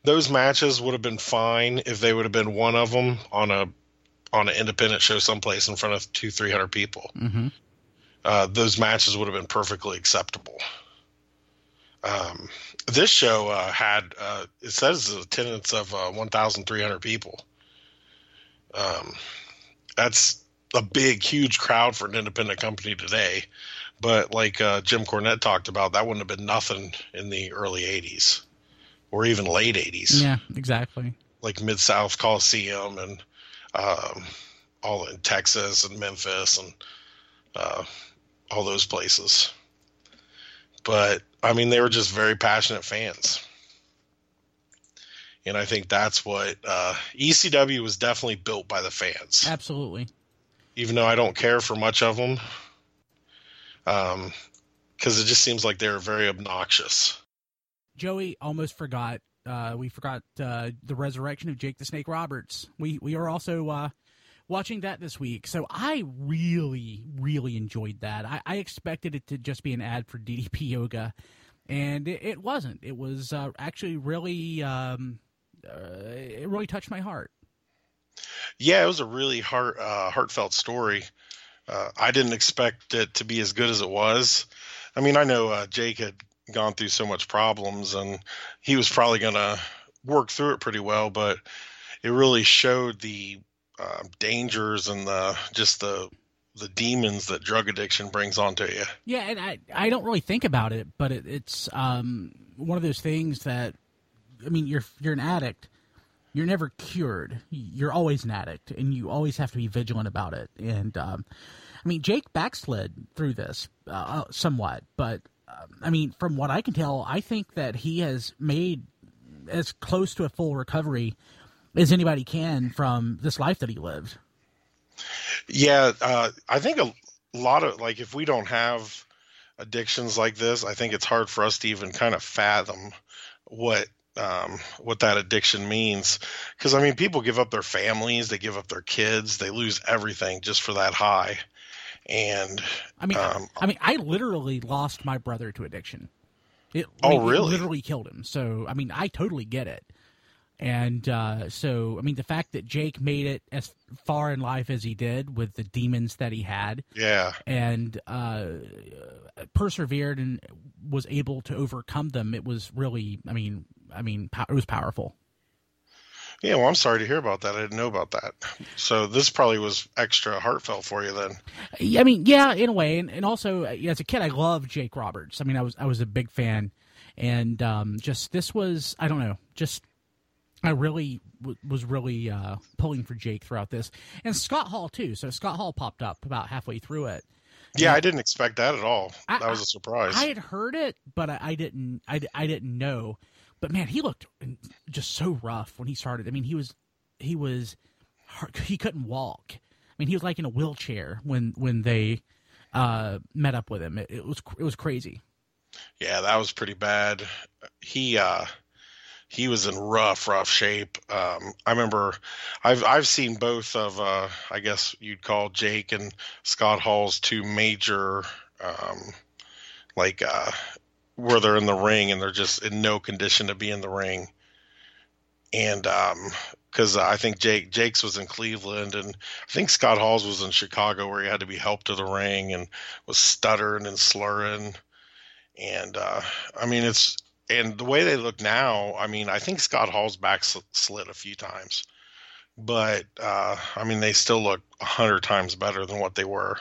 those matches would have been fine if they would have been one of them on a on an independent show someplace in front of two three hundred people hmm uh, those matches would have been perfectly acceptable. Um, this show uh, had uh, it says an attendance of uh, 1,300 people. Um, that's a big, huge crowd for an independent company today. But like uh, Jim Cornette talked about, that wouldn't have been nothing in the early 80s or even late 80s Yeah, exactly. like Mid South Coliseum and um, all in Texas and Memphis and uh, all those places. But I mean, they were just very passionate fans, and I think that's what uh, ECW was definitely built by the fans. Absolutely. Even though I don't care for much of them, because um, it just seems like they're very obnoxious. Joey almost forgot. Uh, we forgot uh, the resurrection of Jake the Snake Roberts. We we are also uh, watching that this week. So I really, really enjoyed that. I, I expected it to just be an ad for DDP Yoga, and it, it wasn't. It was uh, actually really, um, uh, it really touched my heart. Yeah, it was a really heart uh, heartfelt story. Uh, I didn't expect it to be as good as it was. I mean, I know uh, Jake had gone through so much problems, and he was probably going to work through it pretty well, but it really showed the uh, dangers and the just the the demons that drug addiction brings onto you. Yeah, and I I don't really think about it, but it, it's um, one of those things that I mean, you're you're an addict. You're never cured. You're always an addict, and you always have to be vigilant about it. And um, I mean, Jake backslid through this uh, uh somewhat, but I mean, from what I can tell, I think that he has made as close to a full recovery as anybody can from this life that he lived. Yeah, uh, I think a lot of like if we don't have addictions like this, I think it's hard for us to even kind of fathom what um, what that addiction means. Because I mean, people give up their families, they give up their kids, they lose everything just for that high. And I mean, um, I, I mean, I literally lost my brother to addiction. It, oh, really? It literally killed him. So I mean, I totally get it. And uh, so, I mean, the fact that Jake made it as far in life as he did with the demons that he had, yeah, and uh, persevered and was able to overcome them, it was really, I mean, I mean, it was powerful. Yeah, well, I'm sorry to hear about that. I didn't know about that. So this probably was extra heartfelt for you then. I mean, yeah, in a way, and, and also as a kid, I loved Jake Roberts. I mean, I was I was a big fan, and um, just this was I don't know, just I really w- was really uh, pulling for Jake throughout this, and Scott Hall too. So Scott Hall popped up about halfway through it. Yeah, and I didn't expect that at all. I, that was a surprise. I had heard it, but I, I didn't. I, I didn't know. But man, he looked just so rough when he started. I mean, he was he was he couldn't walk. I mean, he was like in a wheelchair when when they uh, met up with him. It, it was it was crazy. Yeah, that was pretty bad. He uh he was in rough, rough shape. Um, I remember I've I've seen both of uh, I guess you'd call Jake and Scott Hall's two major um, like uh, where they're in the ring and they're just in no condition to be in the ring. And because um, I think Jake Jake's was in Cleveland and I think Scott Hall's was in Chicago where he had to be helped to the ring and was stuttering and slurring. And uh, I mean it's and the way they look now, I mean, I think Scott Hall's back slid a few times, but uh, I mean, they still look a hundred times better than what they were.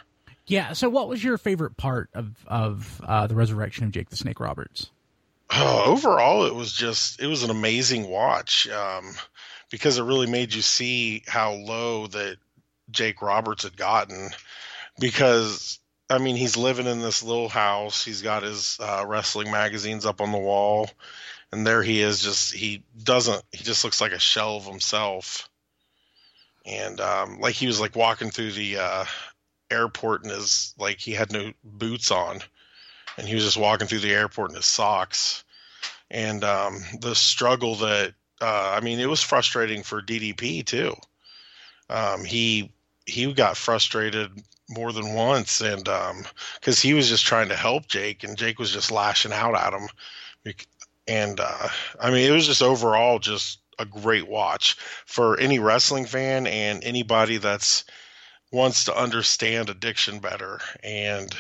Yeah. So, what was your favorite part of of uh, the resurrection of Jake the Snake Roberts? Oh, overall, it was just it was an amazing watch um, because it really made you see how low that Jake Roberts had gotten. Because I mean, he's living in this little house. He's got his uh, wrestling magazines up on the wall, and there he is. Just he doesn't. He just looks like a shell of himself. And um, like he was like walking through the uh, airport in his like he had no boots on, and he was just walking through the airport in his socks. And um, the struggle that uh, I mean, it was frustrating for DDP too. Um, he he got frustrated more than once, and because um, he was just trying to help Jake, and Jake was just lashing out at him. And uh, I mean, it was just overall just a great watch for any wrestling fan and anybody that's wants to understand addiction better and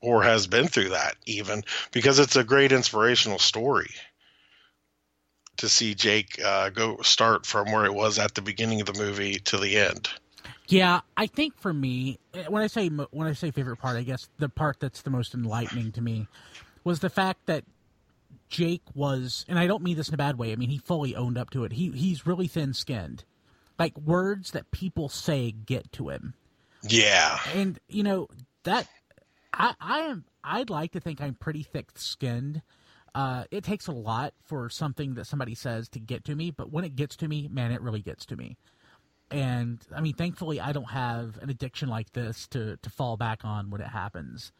or has been through that even because it's a great inspirational story to see Jake uh, go start from where it was at the beginning of the movie to the end. Yeah, I think for me, when I say when I say favorite part, I guess the part that's the most enlightening to me was the fact that Jake was, and I don't mean this in a bad way. I mean he fully owned up to it. He he's really thin skinned, like words that people say get to him. Yeah, and you know that I I am I'd like to think I'm pretty thick skinned. Uh, it takes a lot for something that somebody says to get to me, but when it gets to me, man, it really gets to me and I mean, thankfully, I don't have an addiction like this to to fall back on when it happens.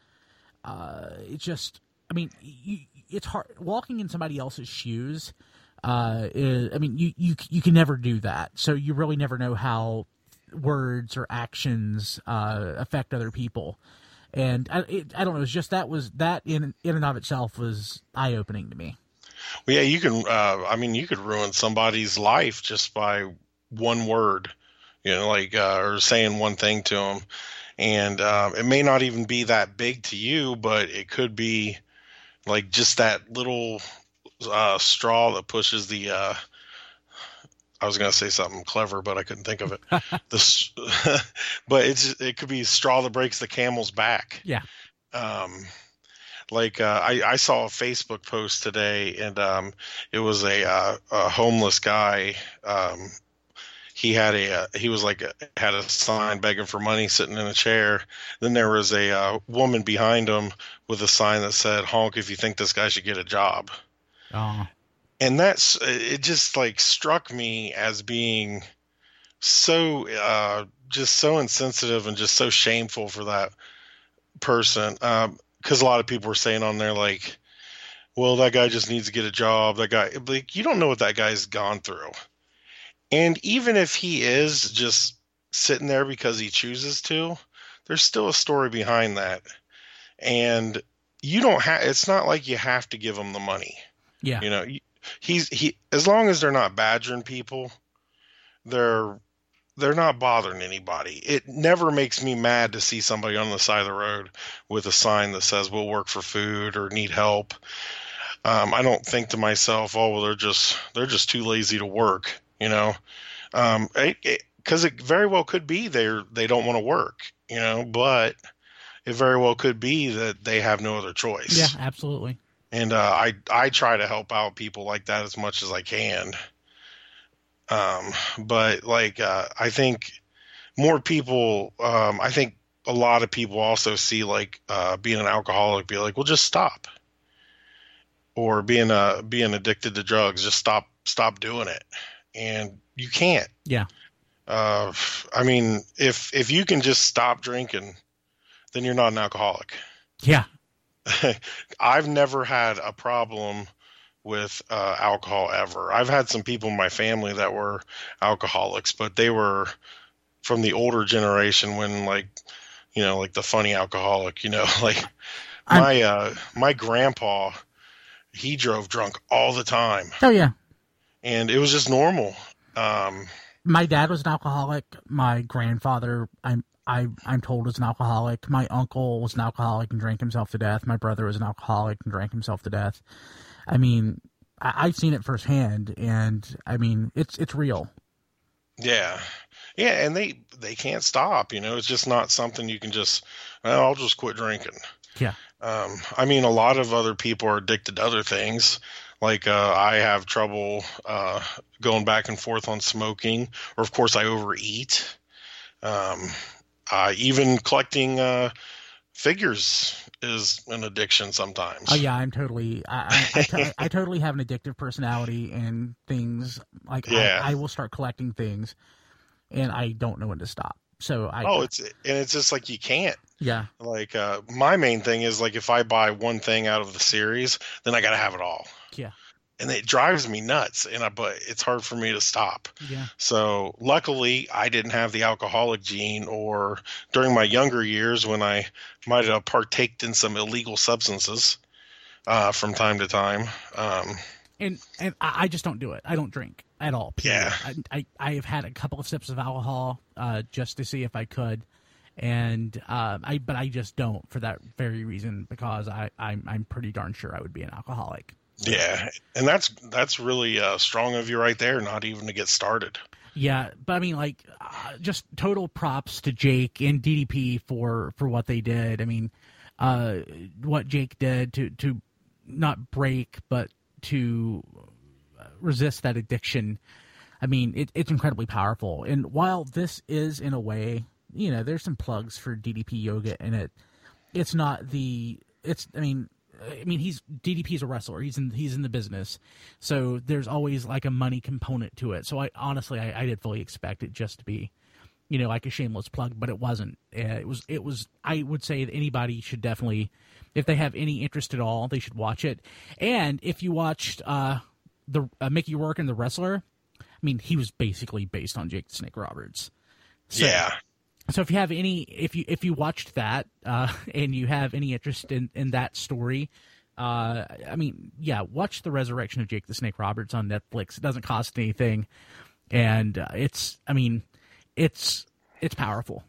uh, it just, I mean, you, it's hard walking in somebody else's shoes. Uh, I mean, you, you you can never do that. So you really never know how words or actions uh, affect other people. And I, it, I don't know. It's just that was that in in and of itself was eye opening to me. Well, yeah, you can. Uh, I mean, you could ruin somebody's life just by one word, you know, like uh, or saying one thing to them, and um, it may not even be that big to you, but it could be like just that little uh, straw that pushes the. Uh, I was going to say something clever, but I couldn't think of it. this, but it's it could be straw that breaks the camel's back. Yeah. Um, like uh, I, I saw a Facebook post today, and um, it was a, uh, a homeless guy. Um, he had a uh, he was like a, had a sign begging for money sitting in a chair. Then there was a uh, woman behind him with a sign that said "Honk if you think this guy should get a job." Oh. And that's it. Just like struck me as being so uh, just so insensitive and just so shameful for that person. Um, because a lot of people were saying on there like, well, that guy just needs to get a job. That guy, like, you don't know what that guy's gone through. And even if he is just sitting there because he chooses to, there's still a story behind that. And you don't have, it's not like you have to give him the money. Yeah. You know, he's, he, as long as they're not badgering people, they're they're not bothering anybody. It never makes me mad to see somebody on the side of the road with a sign that says we'll work for food or need help. Um, I don't think to myself, oh, well, they're just they're just too lazy to work, you know, because um, it, it, it very well could be they're they don't want to work, you know, but it very well could be that they have no other choice. Yeah, absolutely. And uh, I I try to help out people like that as much as I can. Um, but like, uh, I think more people, um, I think a lot of people also see like, uh, being an alcoholic, be like, well, just stop or being, uh, being addicted to drugs, just stop, stop doing it. And you can't. Yeah. Uh, I mean, if, if you can just stop drinking, then you're not an alcoholic. Yeah. I've never had a problem with uh, alcohol ever. I've had some people in my family that were alcoholics, but they were from the older generation when like you know like the funny alcoholic you know like my uh my grandpa he drove drunk all the time. Oh yeah. And it was just normal. Um my dad was an alcoholic. My grandfather i'm I, I'm told was an alcoholic. My uncle was an alcoholic and drank himself to death. My brother was an alcoholic and drank himself to death. I mean, I, have seen it firsthand, and I mean, it's it's real. Yeah, yeah, and they they can't stop. You know, it's just not something you can just. Well, I'll just quit drinking. Yeah. Um, I mean, a lot of other people are addicted to other things. Like uh, I have trouble uh, going back and forth on smoking, or of course I overeat. Um, uh, even collecting uh, figures is an addiction sometimes. Oh yeah, I'm totally. I I, I, I totally have an addictive personality and things like yeah. I, I, will start collecting things, and I don't know when to stop. So I. Oh, it's and it's just like you can't. Yeah. Like uh, my main thing is like if I buy one thing out of the series, then I got to have it all. Yeah and it drives me nuts and I, but it's hard for me to stop. Yeah. So luckily i didn't have the alcoholic gene or during my younger years when i might have partaked in some illegal substances uh, from time to time um, and and i just don't do it. I don't drink at all period. yeah. I, I, I have had a couple of sips of alcohol uh, just to see if i could. And uh, I but I just don't for that very reason because I I'm, I'm pretty darn sure I would be an alcoholic. Yeah, and that's that's really uh, strong of you right there. Not even to get started. Yeah, but I mean, like, uh, just total props to Jake and DDP for for what they did. I mean, uh, what Jake did to to not break, but to resist that addiction. I mean, it, it's incredibly powerful. And while this is in a way, you know, there's some plugs for DDP yoga in it. It's not the. It's. I mean, I mean, he's DDP is a wrestler. He's in he's in the business, so there's always like a money component to it. So I honestly, I, I did fully expect it just to be, you know, like a shameless plug, but it wasn't. It was. It was. I would say that anybody should definitely, if they have any interest at all, they should watch it. And if you watched uh, the uh, Mickey Rourke and the Wrestler, I mean, he was basically based on Jake Snake Roberts. So, yeah. So if you have any, if you if you watched that uh, and you have any interest in in that story, uh, I mean, yeah, watch the Resurrection of Jake the Snake Roberts on Netflix. It doesn't cost anything, and uh, it's, I mean, it's it's powerful.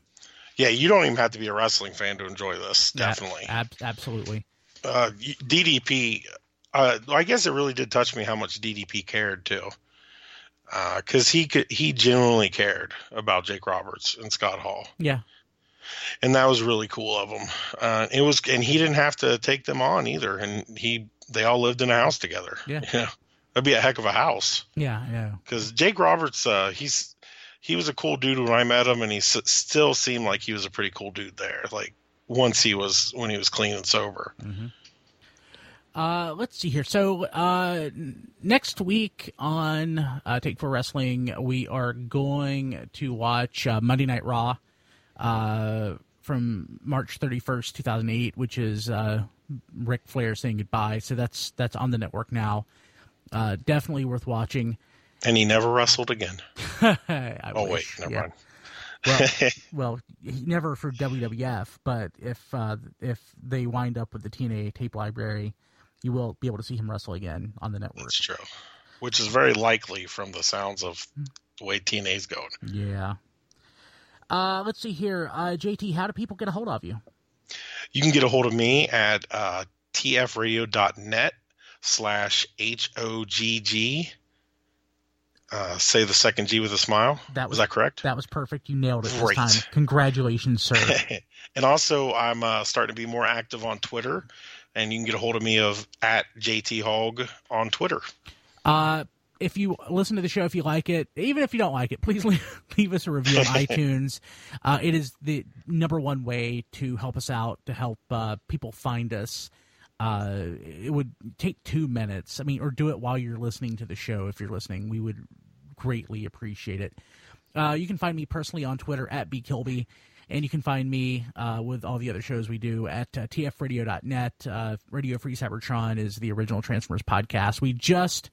Yeah, you don't even have to be a wrestling fan to enjoy this. Definitely, Ab- absolutely. Uh, DDP, uh, I guess it really did touch me how much DDP cared too, because he could he genuinely cared about Jake Roberts and Scott Hall. Yeah, and that was really cool of him. Uh, it was, and he didn't have to take them on either, and he they all lived in a house together. Yeah, yeah, that'd be a heck of a house. Yeah, yeah. Because Jake Roberts, uh, he's he was a cool dude when I met him, and he s- still seemed like he was a pretty cool dude there. Like once he was when he was clean and sober. Mm-hmm. Uh, let's see here. So uh, next week on uh, Take 4 Wrestling, we are going to watch uh, Monday Night Raw uh, from March thirty first, two thousand eight, which is uh, Ric Flair saying goodbye. So that's that's on the network now. Uh, definitely worth watching. And he never wrestled again. Oh wish. wait, never Yeah. mind. Well, well, he never for WWF, but if uh, if they wind up with the TNA tape library, you will be able to see him wrestle again on the network. That's true. Which is very likely from the sounds of the way TNA's going. Yeah. Uh, let's see here, uh, JT. How do people get a hold of you? You can get a hold of me at uh, tfradio.net slash H-O-G-G. Uh, say the second G with a smile. That was was- that correct? That was perfect. You nailed it this Great. time. Congratulations, sir. and also, I'm uh, starting to be more active on Twitter, and you can get a hold of me of at JT Hogg on Twitter. Uh, if you listen to the show, if you like it, even if you don't like it, please leave, leave us a review on iTunes. Uh, it is the number one way to help us out, to help uh, people find us. Uh, it would take two minutes. I mean, or do it while you're listening to the show. If you're listening, we would greatly appreciate it. Uh, you can find me personally on Twitter at bkilby, and you can find me uh, with all the other shows we do at uh, tfradio.net. Uh, Radio Free Cybertron is the original Transformers podcast. We just,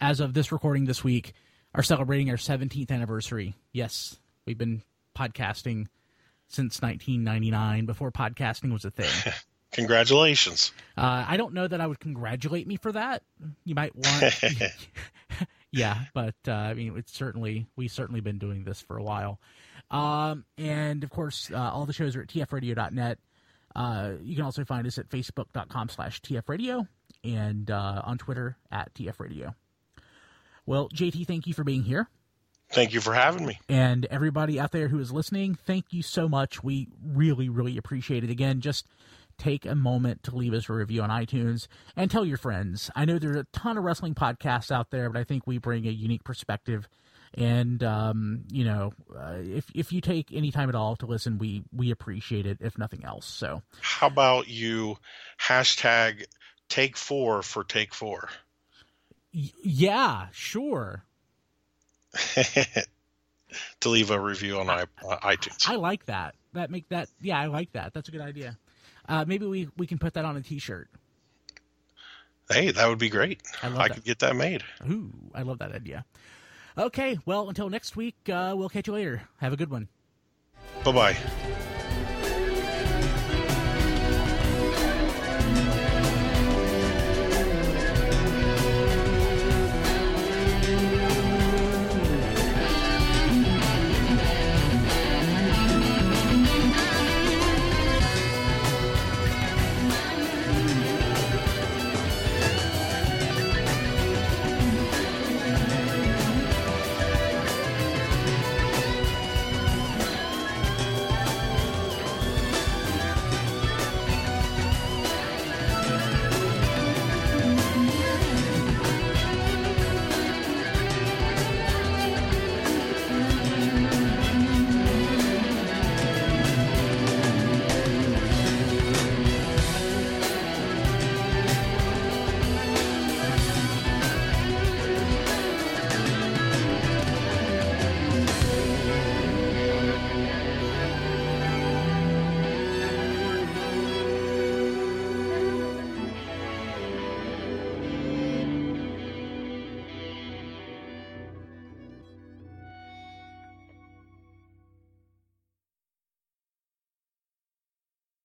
as of this recording this week, are celebrating our 17th anniversary. Yes, we've been podcasting since 1999, before podcasting was a thing. Congratulations. Uh, I don't know that I would congratulate me for that. You might want, yeah, but uh, I mean, it's certainly we've certainly been doing this for a while. Um, and of course, uh, all the shows are at tfradio.net. Uh, you can also find us at facebook.com slash tfradio and uh, on Twitter at tfradio. Well, JT, thank you for being here. Thank you for having me. And everybody out there who is listening, thank you so much. We really, really appreciate it. Again, just take a moment to leave us a review on iTunes and tell your friends. I know there's a ton of wrestling podcasts out there, but I think we bring a unique perspective. And um, you know, uh, if if you take any time at all to listen, we we appreciate it. If nothing else, so How about you hashtag take four for take four? y- yeah, sure. to leave a review on i- iTunes. I like that. That make that yeah, I like that. That's a good idea. Uh, maybe we we can put that on a T-shirt. hey, that would be great. I I could get that made. Ooh, I love that idea. Okay, well, until next week, uh, we'll catch you later. Have a good one. Bye bye.